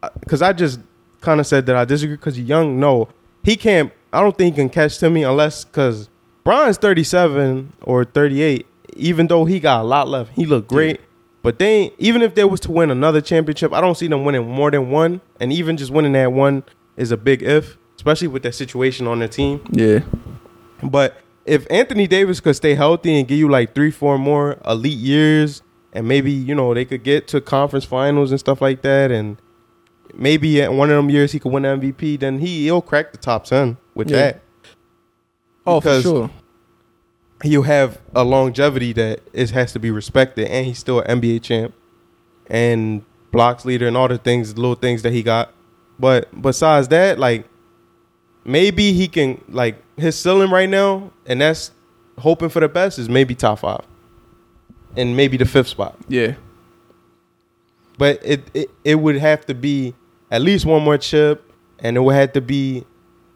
uh, because I just kind of said that I disagree because young. No, he can't. I don't think he can catch Timmy unless because Bron's thirty seven or thirty eight. Even though he got a lot left, he looked great. But they even if they was to win another championship, I don't see them winning more than one. And even just winning that one is a big if, especially with that situation on their team. yeah, But if Anthony Davis could stay healthy and give you like three, four more elite years, and maybe you know they could get to conference finals and stuff like that, and maybe at one of them years he could win the MVP, then he he'll crack the top ten with Yeah. that. oh for sure. He'll have a longevity that is has to be respected, and he's still an NBA champ and blocks leader and all the things, little things that he got. But besides that, like maybe he can like his ceiling right now, and that's hoping for the best, is maybe top five, and maybe the fifth spot. Yeah. But it, it it would have to be at least one more chip, and it would have to be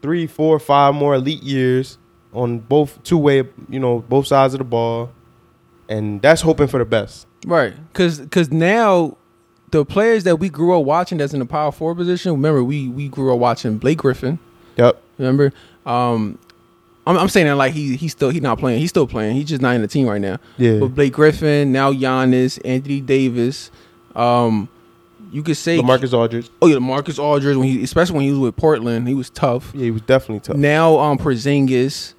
three, four, five more elite years on both two way, you know, both sides of the ball, and that's hoping for the best. Right. Cause cause now the players that we grew up watching that's in the power forward position, remember we we grew up watching Blake Griffin. Yep. Remember? Um I'm, I'm saying that like he he's still he's not playing. He's still playing. He's just not in the team right now. Yeah. But Blake Griffin, now Giannis, Anthony Davis, um, you could say Marcus Aldridge. Oh yeah, Marcus Aldridge when he especially when he was with Portland, he was tough. Yeah, he was definitely tough. Now um Porzingis,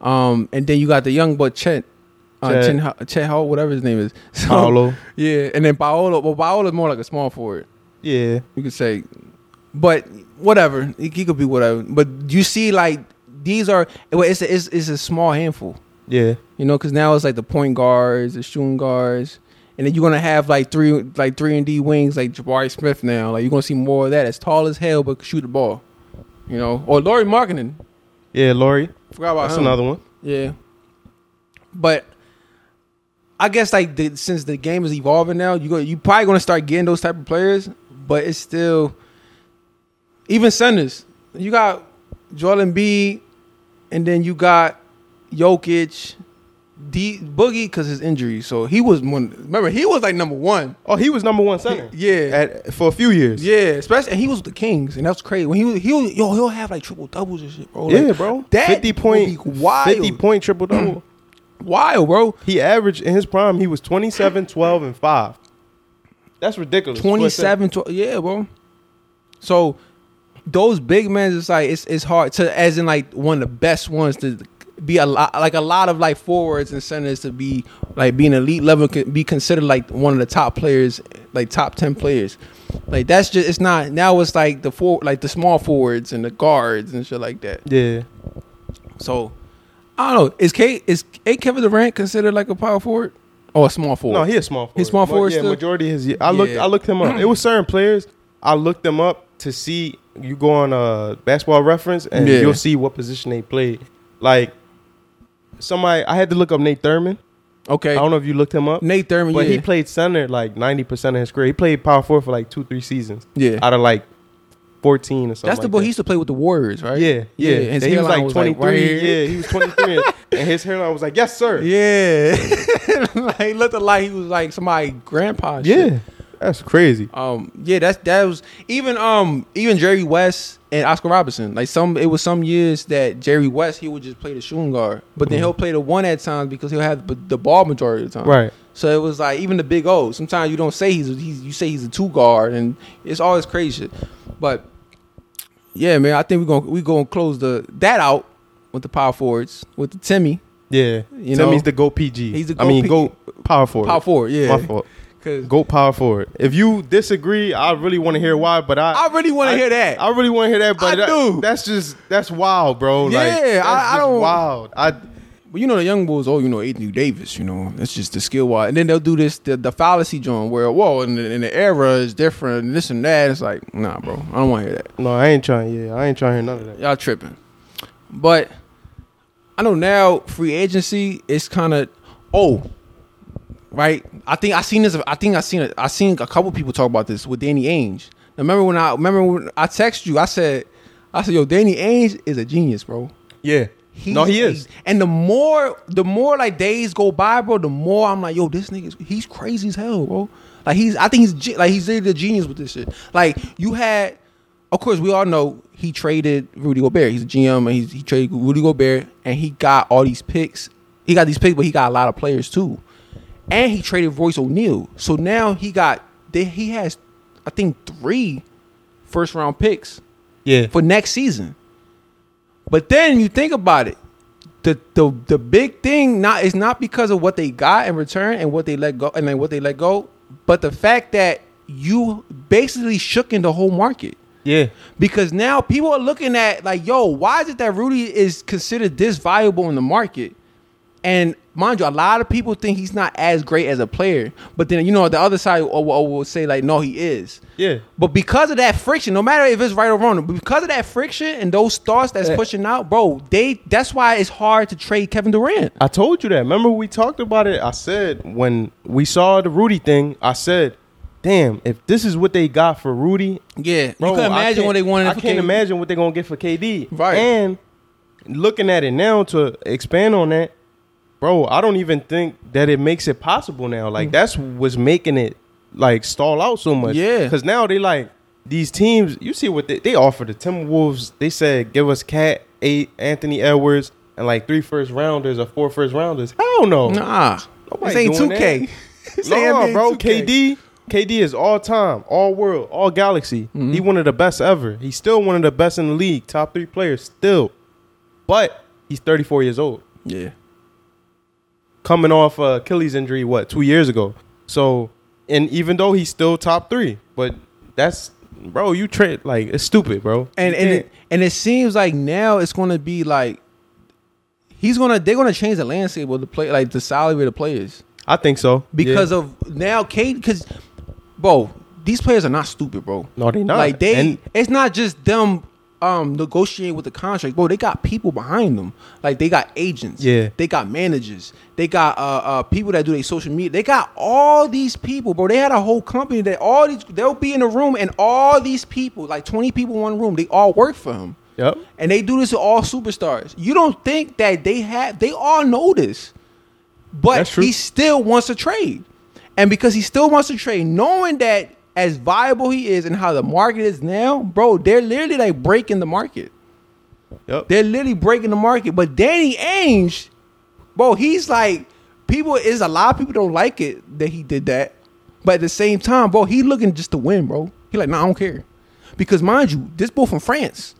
um, and then you got the young but Chet, uh, Chet. Chet, Ho- Chet Ho- whatever his name is. So, Paolo. Yeah, and then Paolo. Well, Paolo's more like a small forward. Yeah. You could say, but whatever. He, he could be whatever. But you see, like these are well, it's a, it's, it's a small handful. Yeah. You know, because now it's like the point guards, the shooting guards, and then you're gonna have like three like three and D wings like Jabari Smith now. Like you're gonna see more of that. As tall as hell, but shoot the ball. You know, or Lauri Markkanen. Yeah, Laurie. Forgot about That's him. another one. Yeah, but I guess like the, since the game is evolving now, you go you probably gonna start getting those type of players, but it's still even centers. You got Joel Embiid, and then you got Jokic, D Boogie because his injury. So he was one. Remember, he was like number one. Oh, he was number one center. Yeah. At, for a few years. Yeah, especially and he was with the Kings, and that's crazy. When he was, he'll yo he'll have like triple doubles and shit, bro. Like, Yeah, bro. that 50 would point, wild. 50 point triple double. wild, bro. he averaged in his prime, he was 27, 12, and 5. That's ridiculous. 27 12, yeah bro so those big men it's like it's it's hard to as in like one of the best ones to be a lot like a lot of like forwards and centers to be like being elite level can be considered like one of the top players like top 10 players like that's just it's not now it's like the four like the small forwards and the guards and shit like that Yeah. so i don't know is K is a Kevin Durant considered like a power forward or a small forward No, he a small forward. He's small Ma- forward Yeah, still? majority is his. I looked. Yeah. I looked him up. It was certain players. I looked them up to see. You go on a basketball reference and Yeah. you'll see what position they played. Like somebody, I had to look up Nate Thurmond. okay I don't know if you looked him up, Nate Thurmond but yeah he played center like ninety percent of his career. He played power forward for like two, three seasons yeah out of like fourteen or something. That's the like boy that. he used to play with the Warriors, right? Yeah, yeah. His he was like twenty three. right yeah, he was twenty three, and his hairline was like, "Yes, sir." Yeah. like, he looked like he was like somebody grandpa. Yeah. shit. That's crazy. Um. Yeah. That's that was even um even Jerry West and Oscar Robertson. Like some it was some years that Jerry West he would just play the shooting guard, but then he'll play the one at times because he'll have the ball majority of the time. Right. So it was like even the big O. Sometimes you don't say he's, a, he's you say he's a two guard, and it's always crazy shit. But yeah, man, I think we're gonna we gonna close the that out with the power forwards with the Timmy Yeah, You Timmy's know, the GOAT PG. he's the I mean, GOAT GOAT power forward. power forward. Yeah, My fault. Cause GOAT power forward. If you disagree, I really want to hear why. But I, I really want to hear that. I really want to hear that. But I that- do. that's just that's wild, bro. Like, Yeah, that's I- I don't- wild. I But you know the young bulls, oh, you know Anthony Davis, you know that's just the skill wise, and then they'll do this the, the fallacy joint where whoa, and the, and the era is different, and this and that. It's like nah, bro, I don't want to hear that. no, I ain't trying. Yeah, I ain't trying to hear none of that. Y'all tripping. But I know now free agency is kind of oh, right. I think I seen this. I think I seen it. I seen a couple people talk about this with Danny Ainge. Remember when I remember when I texted you? I said, I said, yo, Danny Ainge is a genius, bro. Yeah, He's no, he is. And the more the more like days go by, bro, the more I'm like, yo, this nigga's he's crazy as hell, bro. Like he's I think he's like he's the genius with this shit. Like you had of course we all know he traded Rudy Gobert. He's a GM and he's, he traded Rudy Gobert and he got all these picks. He got these picks, but he got a lot of players too. And he traded Royce O'Neale. So now he got they, he has I think three first round picks Yeah, for next season. But then you think about it, the the the big thing not is not because of what they got in return and what they let go and then what they let go, but the fact that you basically shook in the whole market. yeah, Because now people are looking at like, yo, why is it that Rudy is considered this valuable in the market? And mind you, a lot of people think he's not as great as a player. But then you know the other side will, will, will say like, no, he is. Yeah. But because of that friction, no matter if it's right or wrong, because of that friction and those thoughts that's Yeah. pushing out, bro, they that's why it's hard to trade Kevin Durant. I told you that. Remember we talked about it. I said when we saw the Rudy thing, I said, "Damn, if this is what they got for Rudy, Yeah, bro, you can imagine can't- what they wanted. I can't KD. imagine what they're gonna get for KD. Right. And looking at it now to expand on that, bro, I don't even think that it makes it possible now. Like that's what's making it like stall out so much. Yeah. because now they like these teams. You see what they, they offer the Timberwolves? They said give us KAT, eight Anthony Edwards, and like three first rounders or four first rounders. Hell no. Nah, Nobody this ain't two K. No, bro. KD, KD is all time, all world, all galaxy. Mm-hmm. He one of the best ever. He's still one of the best in the league, top three players still. But he's 34 years old, Yeah, coming off a Achilles injury. What two years ago? So, and even though he's still top three, but that's bro, you trade like it's stupid, bro. and and it, and it seems like now it's gonna be like he's gonna they're gonna change the landscape of the play like the salary of the players I think so because Yeah. of now Kate because bro these players are not stupid bro no, they not like they And- it's not just them um negotiating with the contract. Bro they got people behind them. Like they got agents. Yeah. they got managers. They got uh, uh people that do their social media. They got all these people bro. They had a whole company that all these they'll be in a room and all these people like 20 people in one room they all work for him. Yep. and they do this to all superstars. You don't think that they have they all know this but he still wants to trade. And because he still wants to trade, knowing that as viable he is and how the market is now, bro, they're literally like breaking the market. Yep. They're literally breaking the market. But Danny Ainge, bro, he's like, people is a lot of people don't like it that he did that. But at the same time, bro, he looking just to win, bro. He like, nah, I don't care. Because mind you, this bull from France.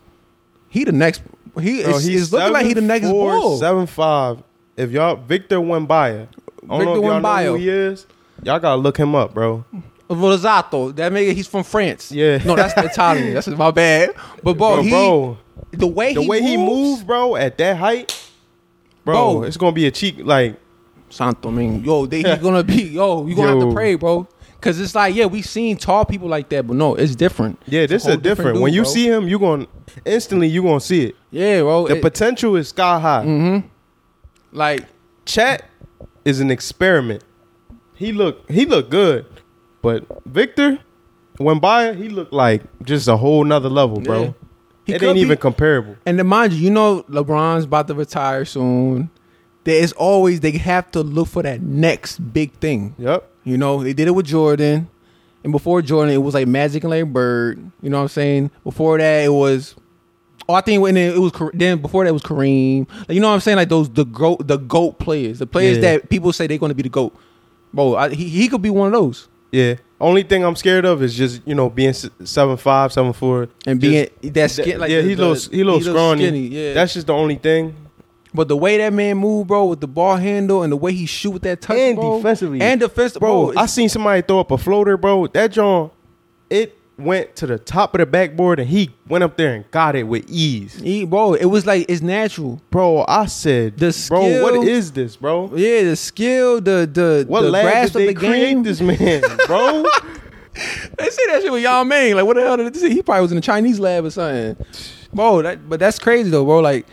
He the next he Bro, is it's looking like he the next bull. Seven five. If y'all Victor Wembanyama, I don't know Victor if y'all know who he is. Y'all gotta look him up, bro. Rosato. That nigga, he's from France. Yeah. No, that's Italian. That's my bad. But bro, Bro, he, bro, the way the he way he moves, bro, at that height, bro, Bro. it's gonna be a cheek. Like, Santo, I mean, yo, they he gonna be, yo, you gonna have to pray, bro. Cause it's like, yeah, we seen tall people like that, but no, it's different. yeah, this is different. dude, when you bro. see him, you gonna instantly you gonna see it. yeah, bro, The it- potential is sky high. Mm-hmm. like, Chet is an experiment. He look he look good, but Victor went by. he looked like just a whole nother level, bro. Yeah. He it ain't be- even comparable. and then mind you, you know, LeBron's about to retire soon. There is always they have to look for that next big thing. Yep. You know, they did it with Jordan. And before Jordan, it was like Magic and Larry Bird. You know what I'm saying? Before that, it was. Oh, I think when it, it was then before that was Kareem. Like, you know what I'm saying? Like those the goat the goat players, the players Yeah. that people say they're going to be the goat. Bro, I, he he could be one of those Yeah. Only thing I'm scared of is just you know being seven five, seven four, and Just- being that skin like yeah, the- he little he little scrawny. skinny, yeah. That's just the only thing. but the way that man move, bro, with the ball handle and the way he shoot with that touch, And bro, defensively. and defensive, Bro, bro. I seen somebody throw up a floater, bro. That John, it went to the top of the backboard and he went up there and got it with ease. he, bro, it was like it's natural. Bro, I said, The bro, what skill- is this, bro? Yeah, the skill, the the What the grasp did they of the create game. this man, bro? They say that shit with Yao Ming. Like, what the hell did they say? He probably was in a Chinese lab or something. Bro, that, but that's crazy though, bro. Like,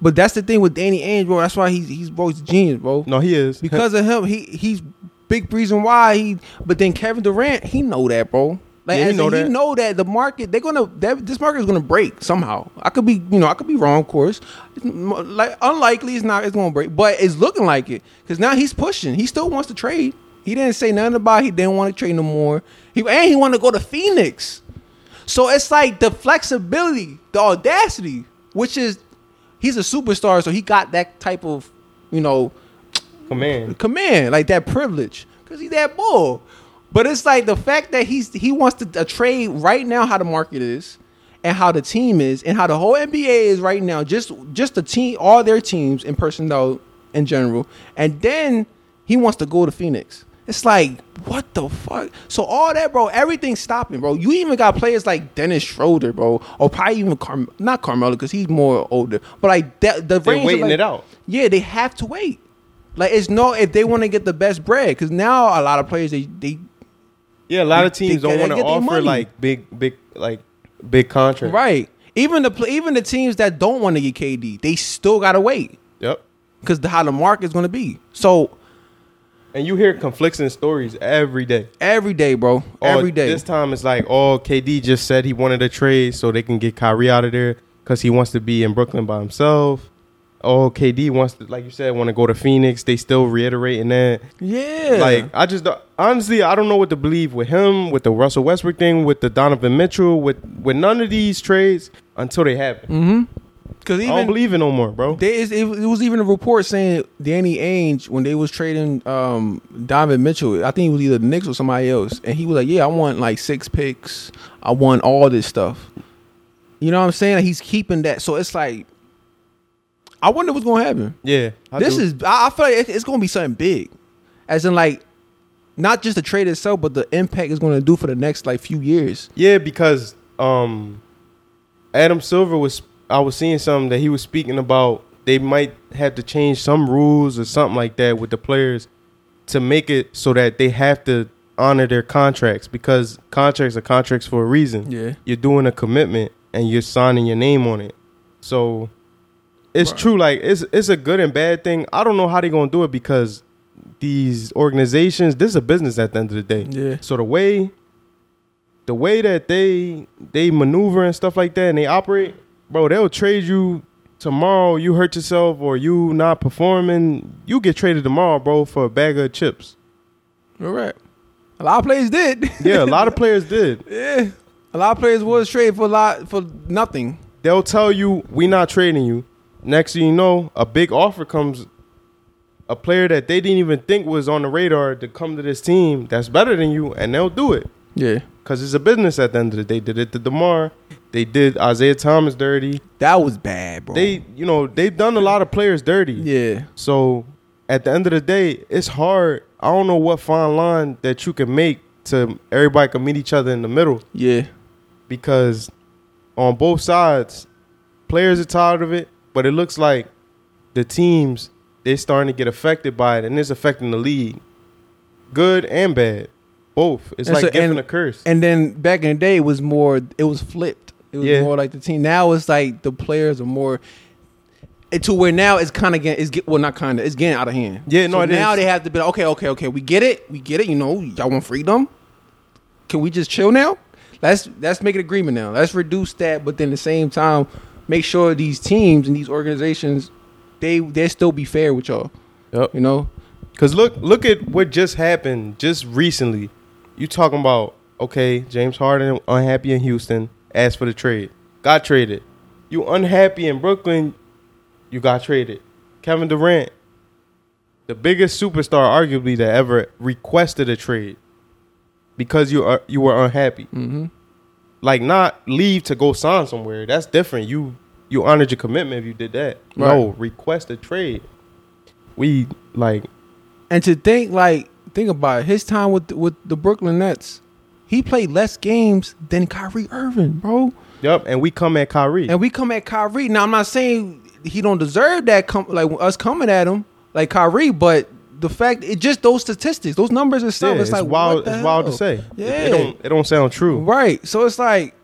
but that's the thing with Danny Ainge, bro. That's why he's he's bro, he's a genius, bro. no, he is Because of him, he he's big reason why he. But then Kevin Durant, he know that, bro. Like, Yeah, as know that. He know that the market they're gonna that this market is gonna break somehow. I could be, you know, I could be wrong, of course. It's like unlikely, it's not. It's gonna break, but it's looking like it because now he's pushing. He still wants to trade. He didn't say nothing about he didn't want to trade no more. He and he wanted to go to Phoenix. So it's like the flexibility, the audacity, which is he's a superstar, so he got that type of, you know, command. command, like that privilege, because he's that bull. But it's like the fact that he's he wants to uh, trade right now how the market is, and how the team is, and how the whole NBA is right now. Just just the team, all their teams and personnel in general, and then he wants to go to Phoenix. It's like what the fuck. So all that, bro, everything's stopping, bro. You even got players like Dennis Schroeder, bro, or probably even Car- not Carmelo because he's more older, but like that, the They're waiting like- it out. Yeah, they have to wait. Like it's no if they want to get the best bread because now a lot of players they they Yeah, a lot of teams don't want to offer like big, big, like big contracts. right. Even the even the teams that don't want to get KD, they still gotta wait Yep. because the how the market is gonna be. So And you hear conflicting stories every day. every day, bro, Oh, every day. This time it's like, oh, KD just said he wanted a trade so they can get Kyrie out of there because he wants to be in Brooklyn by himself. Oh, KD wants to, like you said, want to go to Phoenix. They still reiterating that. yeah, Like, I just honestly, I don't know what to believe with him, with the Russell Westbrook thing, with the Donovan Mitchell, with with none of these trades until they happen. mm-hmm. Because I don't believe it no more, bro. There is, it, it was even a report saying Danny Ainge when they was trading um, Donovan Mitchell. I think it was either the Knicks or somebody else, and he was like, "Yeah, I want like six picks. I want all this stuff." You know what I'm saying? Like, he's keeping that, so it's like, I wonder what's gonna happen. yeah, I this do. is, I, I feel like it- it's gonna be something big, as in like, not just the trade itself, but the impact it's gonna do for the next like few years. Yeah, because um, Adam Silver was. I was seeing something that he was speaking about. They might have to change some rules or something like that with the players to make it so that they have to honor their contracts because contracts are contracts for a reason. Yeah, You're doing a commitment and you're signing your name on it. So it's Right. true. Like it's it's a good and bad thing. I don't know how they're gonna do it because these organizations. This is a business at the end of the day. yeah, So the way the way that they they maneuver and stuff like that and they operate, bro, they'll trade you tomorrow, you hurt yourself or you not performing, you get traded tomorrow, bro, for a bag of chips. all right. A lot of players did. Yeah, a lot of players did. Yeah, a lot of players was traded for a lot for nothing. They'll tell you we not trading you. Next thing you know, a big offer comes a player that they didn't even think was on the radar to come to this team that's better than you and they'll do it. Yeah, Cause it's a business at the end of the day. They did it to DeMar. They did Isaiah Thomas dirty. that was bad, bro. They, you know, they've done a lot of players dirty. yeah, So at the end of the day, it's hard. I don't know what fine line that you can make to everybody can meet each other in the middle yeah, because on both sides, players are tired of it, but it looks like the teams they're starting to get affected by it, and it's affecting the league, good and bad, both. It's And like so- gift and- a curse. and then back in the day, it was more. It was flipped. It was Yeah. more like the team. Now it's like the players are more. To where now it's kind of getting it's get well not kind of it's getting out of hand. Yeah, no, So now is. they have to be like, okay, okay, okay. We get it, we get it. You know, y'all want freedom. Can we just chill now? Let's let's make an agreement now. Let's reduce that, but then at the same time, make sure these teams and these organizations they they still be fair with y'all. Yep. You know, Cause look, look at what just happened just recently. You talking about okay, James Harden unhappy in Houston, asked for the trade, got traded. You unhappy in Brooklyn, you got traded. Kevin Durant, the biggest superstar arguably that ever requested a trade because you are you were unhappy. hmm Like not leave to go sign somewhere. That's different. You you honored your commitment if you did that. No, request a trade. We like And to think like think about it, his time with with the Brooklyn Nets, he played less games than Kyrie Irving, bro. Yep, and we come at Kyrie. And we come at Kyrie. Now I'm not saying he don't deserve that com- like us coming at him like Kyrie, but the fact it just those statistics, those numbers and stuff, Yeah, it's, like wild. It's wild to say. Yeah. it, don't. It don't sound true. Right. So it's like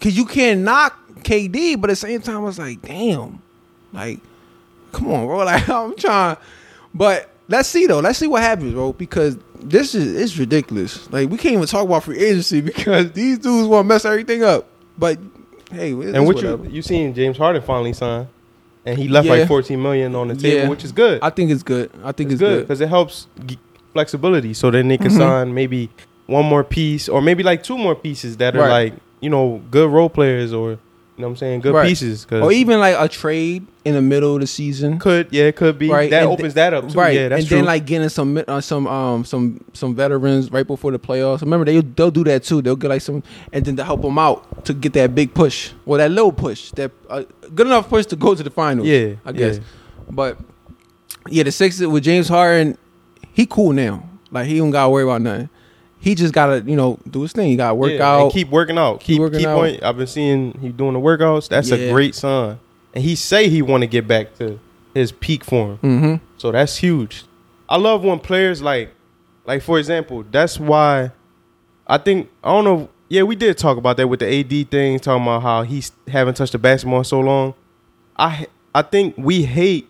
cause you can't knock KD, but at the same time it's like, damn. Like, come on, bro. Like I'm trying but let's see though. Let's see what happens, bro, because this is it's ridiculous. Like we can't even talk about free agency because these dudes want to mess everything up. But hey, it's And what whatever. you you seen James Harden finally sign, and he left Yeah. like 14 million on the table, Yeah. which is good. I think it's good. I think it's it's, good because it helps g- flexibility. So then they can Mhm. sign maybe one more piece or maybe like two more pieces that are Right. like you know good role players or you know what I'm saying good Right. pieces. Cause Or even like a trade in the middle of the season. could yeah it could be Right, that and opens that up too. Right, Yeah, that's and true. then like getting some uh, some um some some veterans right before the playoffs. Remember they they'll do that too. They'll get like some and then to help them out to get that big push or that little push, that uh, good enough push to go to the finals. yeah, I guess. yeah. But yeah, the Sixers with James Harden, he cool now. Like he don't gotta worry about nothing. He just gotta you know do his thing. He gotta work Yeah, and out. keep working out. Keep Keep working keep out. on. I've been seeing he doing the workouts. That's Yeah. a great sign. And he say he want to get back to his peak form. Mm-hmm. So that's huge. I love when players like, like for example, that's why I think I don't know. Yeah, we did talk about that with the AD thing, talking about how he's haven't touched the basketball in so long. I I think we hate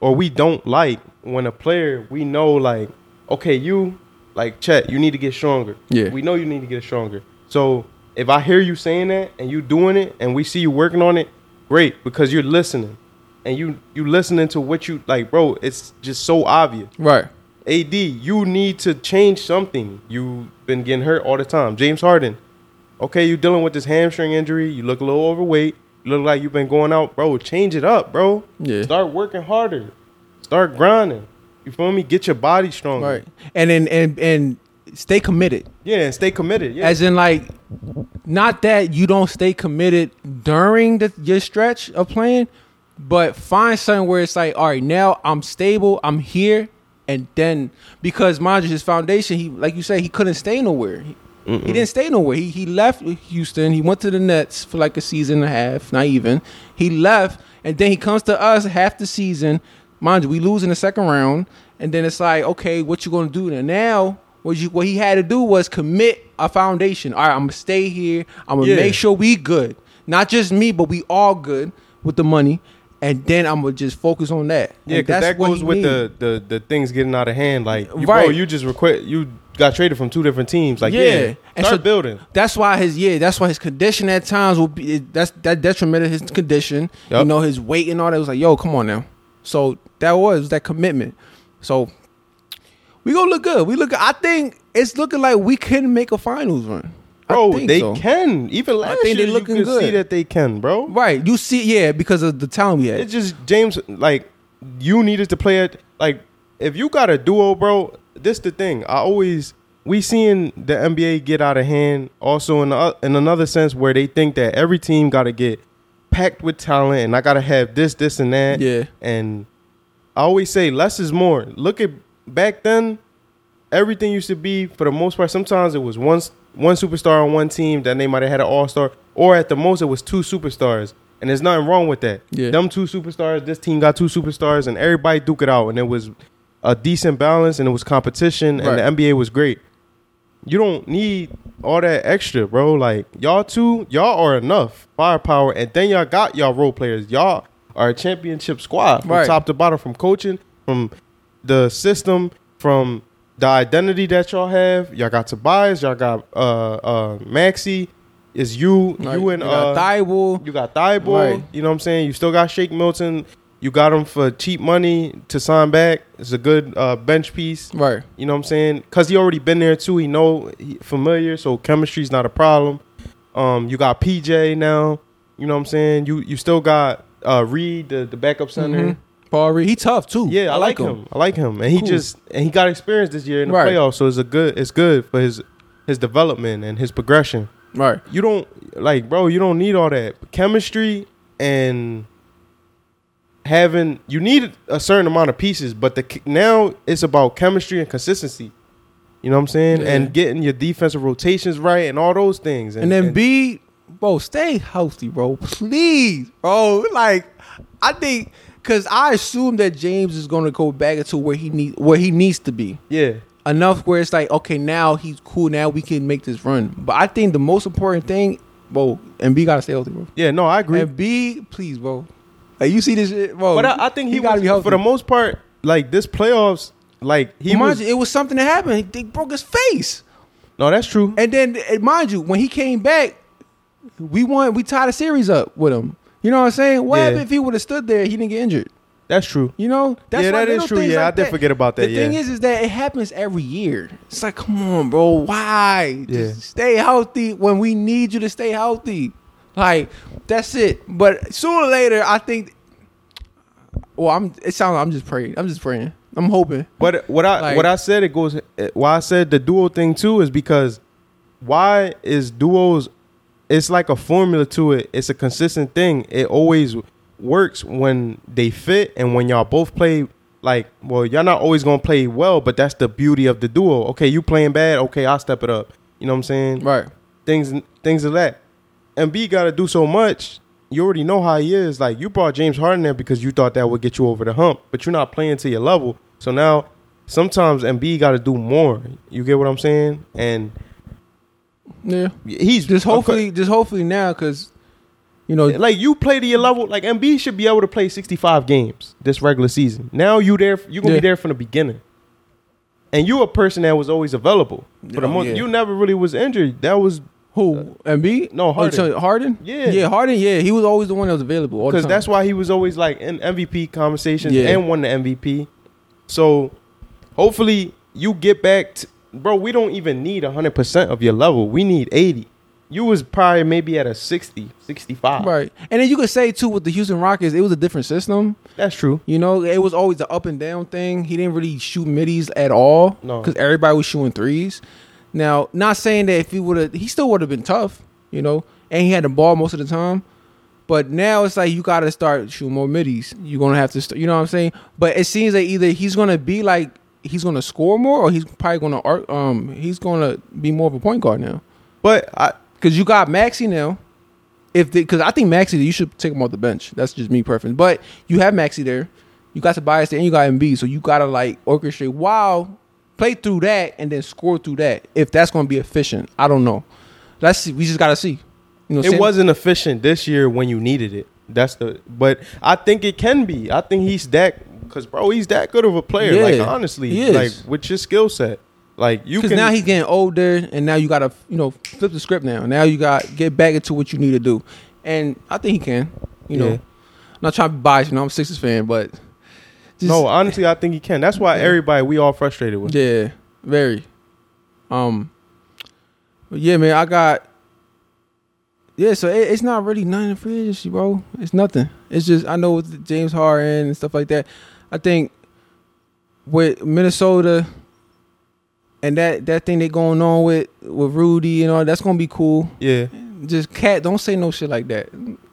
or we don't like when a player we know like, okay, you like Chet, you need to get stronger. Yeah. we know you need to get stronger. So if I hear you saying that and you doing it and we see you working on it, great because you're listening and you you listening to what you like, bro. It's just so obvious. Right. AD, you need to change something. You've been getting hurt all the time. James Harden, okay, you dealing with this hamstring injury. You look a little overweight. You look like you've been going out, bro. Change it up, bro. Yeah. Start working harder. Start grinding. You feel me? Get your body stronger. Right. And then and and stay committed. Yeah, and stay committed. Yeah. As in like not that you don't stay committed during the your stretch of playing, but find something where it's like, all right, now I'm stable, I'm here, and then because mind you, his foundation, he like you say, he couldn't stay nowhere. He, he didn't stay nowhere. He he left Houston. He went to the Nets for like a season and a half, not even. He left, and then he comes to us half the season. Mind you, we lose in the second round, and then it's like, okay, what you gonna do now? Now, what you what he had to do was commit a foundation. All right, I'm gonna stay here. I'm gonna Yeah. make sure we good, not just me, but we all good with the money, and then I'm gonna just focus on that. Yeah, because that goes with the, the the things getting out of hand. Like, you, Right. bro, you just request you got traded from two different teams. Like, yeah, Yeah. And start so- building. That's why his yeah. That's why his condition at times will be that's that detrimented his condition. You know his weight and all that. It was like yo, come on now. So that was that commitment. So we gonna look good. We look. I think it's looking like we can make a finals run. I Bro, they so. can. Even last think year, they looking you see good. that they can, bro. Right. You see, yeah, because of the talent we had. It's just James. Like, you needed to play it. Like, if you got a duo, bro, this the thing. I always we seeing the NBA get out of hand. Also, in the, in another sense, where they think that every team got to get packed with talent, and I got to have this, this, and that. Yeah. And I always say less is more. Look at back then, everything used to be for the most part. Sometimes it was one one superstar on one team, then they might have had an all star, or at the most it was two superstars. And there's nothing wrong with that. Yeah. Them two superstars, this team got two superstars, and everybody duke it out, and it was a decent balance, and it was competition, and Right. the NBA was great. You don't need all that extra, bro. Like y'all two, y'all are enough firepower, and then y'all got y'all role players. Y'all are a championship squad from Right. top to bottom, from coaching, from the system, from the identity that y'all have. Y'all got Tobias, y'all got uh uh Maxey. Is you Like, you and got uh Thybulle. you got Thybulle. Right. You know what I'm saying? You still got Shake Milton. You got him for cheap money to sign back. It's a good uh, bench piece. Right. You know what I'm saying? Because he already been there too. He know he familiar, so chemistry's not a problem. Um, you got PJ now. You know what I'm saying? You you still got uh, Reed, the, the backup center. Mhm. Paul Reed, he tough too. Yeah, I, like him. I like him, and he Cool. just and he got experience this year in the Right. playoffs. So it's a good. It's good for his his development and his progression. Right. You don't like, bro. You don't need all that chemistry and having. You need a certain amount of pieces, but the now it's about chemistry and consistency. You know what I'm saying? Yeah. And getting your defensive rotations right and all those things. And then B, bro, stay healthy, bro. Please, bro. Like, I think because I assume that James is going to go back into where he need where he needs to be yeah, enough where it's like, okay, now he's cool. Now we can make this run. But I think the most important thing, bro, and B gotta stay healthy, bro. yeah. No, I agree. And B, please, bro. Like you see this shit, bro. but I, I think he, gotta was, be healthy. for the most part. Like this playoffs, like he mind was. you, it was something that happened. They broke his face. no, that's true. And then, and mind you, when he came back, we won. We tied a series up with him. You know what I'm saying? What Yeah. happened if he would have stood there? He didn't get injured. That's true. You know? Yeah, that is true. Yeah, like I did forget about that, The thing is, is that it happens every year. It's like, come on, bro. Why? Yeah. Just stay healthy when we need you to stay healthy. Like that's it. But sooner or later, I think. Well, I'm. It sounds. Like I'm just praying. I'm just praying. I'm hoping. But what I Like- what I said it goes why I said the duo thing too is because why is duos it's like a formula to it. It's a consistent thing. It always works when they fit and when y'all both play like well y'all not always going to play well, but that's the beauty of the duo. Okay, you playing bad, okay, I'll step it up. You know what I'm saying? Right. Things things of that. And B got to do so much you already know how he is. Like you brought James Harden there because you thought that would get you over the hump, but you're not playing to your level. So now sometimes Embiid got to do more. You get what I'm saying? And Yeah. he's Just hopefully, just hopefully now, because you know, like you play to your level. Like Embiid should be able to play 65 games this regular season. Now you there, you gonna Yeah. be there from the beginning. And you a person that was always available. For the Oh, most, yeah. you never really was injured. That was who uh, Embiid? no, Oh, Harden. so Harden? Yeah. yeah, Harden. Yeah, he was always the one that was available. because that's why he was always like in MVP conversations Yeah. and won the MVP. So hopefully you get back, to, bro. We don't even need hundred percent of your level. We need eighty. You was probably maybe at a 60, 65. right. And then you could say too with the Houston Rockets, it was a different system. That's true. You know, it was always the up and down thing. He didn't really shoot middies at all. No. because everybody was shooting threes. Now, not saying that if he would have, he still would have been tough. You know, and he had the ball most of the time. But now it's like you got to start shooting more middies. You're gonna have to, st- you know what I'm saying? But it seems that either he's gonna be like he's gonna score more, or he's probably gonna. Um, he's gonna be more of a point guard now. But I, Because you got Maxey now. If because I think Maxey, you should take him off the bench. That's just me preference. But you have Maxey there. You got Tobias there, and you got Embiid. So you gotta like orchestrate. Wow, play through that and then score through that. If that's gonna be efficient, I don't know. Let's see. We just gotta see. You know, it wasn't efficient this year when you needed it. That's the. But I think it can be. I think he's that because bro, he's that good of a player. Yeah, like honestly, like with your skill set, like you Because now he's getting older, and now you gotta you know flip the script. Now, now you got to get back into what you need to do, and I think he can. You know, I'm not trying to be biased. You know, I'm a Sixers fan, but just, no, honestly, I think he can. That's why Yeah. everybody we all frustrated with. Yeah, very. Um, yeah, man, I got. Yeah, so it, it's not really nothing in free agency, bro. It's nothing. It's just I know with James Harden and stuff like that. I think with Minnesota and that that thing they going on with with Rudy and all that's gonna be cool. Yeah, Just cat, don't say no shit like that.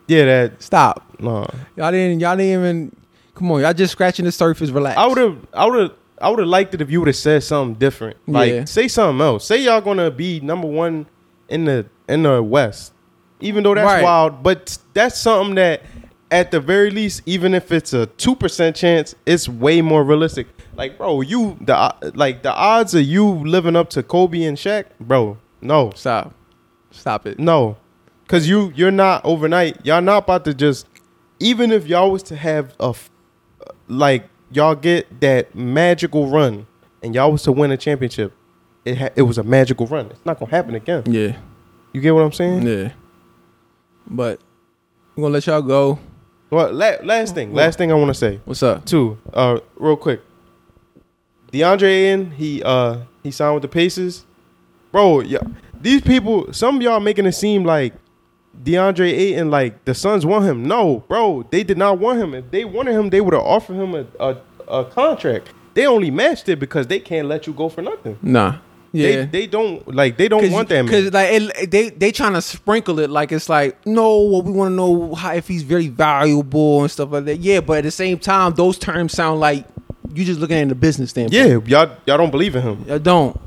yeah. That Stop. no. Y'all didn't. Y'all didn't even. Come on, y'all just scratching the surface. Relax. I would have. I would have. I would have liked it if you would have said something different. Like Yeah. say something else. Say y'all gonna be number one in the in the West, even though that's Right. wild. But that's something that, at the very least, even if it's a two percent chance, it's way more realistic. Like bro, you the like the odds of you living up to Kobe and Shaq, bro. No, Stop. Stop it. no, because you you're not overnight. Y'all not about to just. Even if y'all was to have a, like y'all get that magical run, and y'all was to win a championship, it ha- it was a magical run. It's not gonna happen again. Yeah. You get what I'm saying? Yeah. But we're gonna let y'all go. Well, la- last thing, last thing I want to say What's up? Two, uh, real quick. DeAndre Ayton, he uh he signed with the Pacers, bro. Yeah, these people, some of y'all making it seem like DeAndre Ayton, like the Suns want him. No, bro, they did not want him. If they wanted him, they would have offered him a, a a contract. They only matched it because they can't let you go for nothing. Nah. Yeah. They they don't like they don't want that. Because like it, they they trying to sprinkle it like it's like no, well, we want to know how if he's very valuable and stuff like that. Yeah, but at the same time, those terms sound like you just looking at the business standpoint. Yeah, y'all y'all don't believe in him. I don't.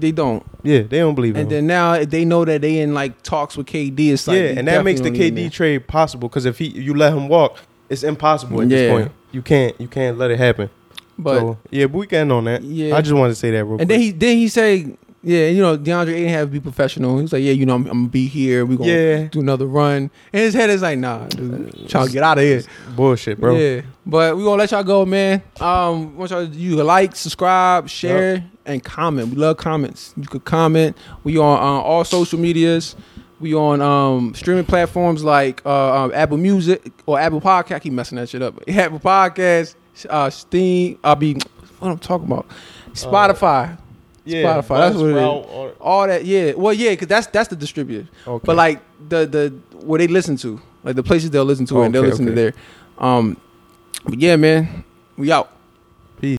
They don't. Yeah, they don't believe And him. then now they know that they in like talks with KD. It's like yeah, and that makes the KD trade possible because if he you let him walk, it's impossible at Yeah. this point. You can't you can't let it happen. But so yeah, but we can on that. Yeah. I just wanted to say that real and quick. then he then he say, yeah, you know, DeAndre Ayton have to be professional. He's like, yeah, you know, I'm, I'm gonna be here. We gonna Yeah. do another run. And his head is like, nah, dude, trying to get out of here. Bullshit, bro. Yeah, but we gonna let y'all go, man. Um, want y'all you to like, subscribe, share, and comment. We love comments. You could comment. We on uh, all social medias. We on um streaming platforms like uh, um, Apple Music or Apple Podcast. I keep messing that shit up. Apple Podcast, uh, Steam. I'll be what I'm talking about. Spotify. Yeah, Spotify. That's what it is. Or- All that, yeah. Well, yeah, because that's that's the distributor. Okay. But like the the where they listen to, like the places they'll listen to, and they'll listen okay. to there. Um, but yeah, man, we out.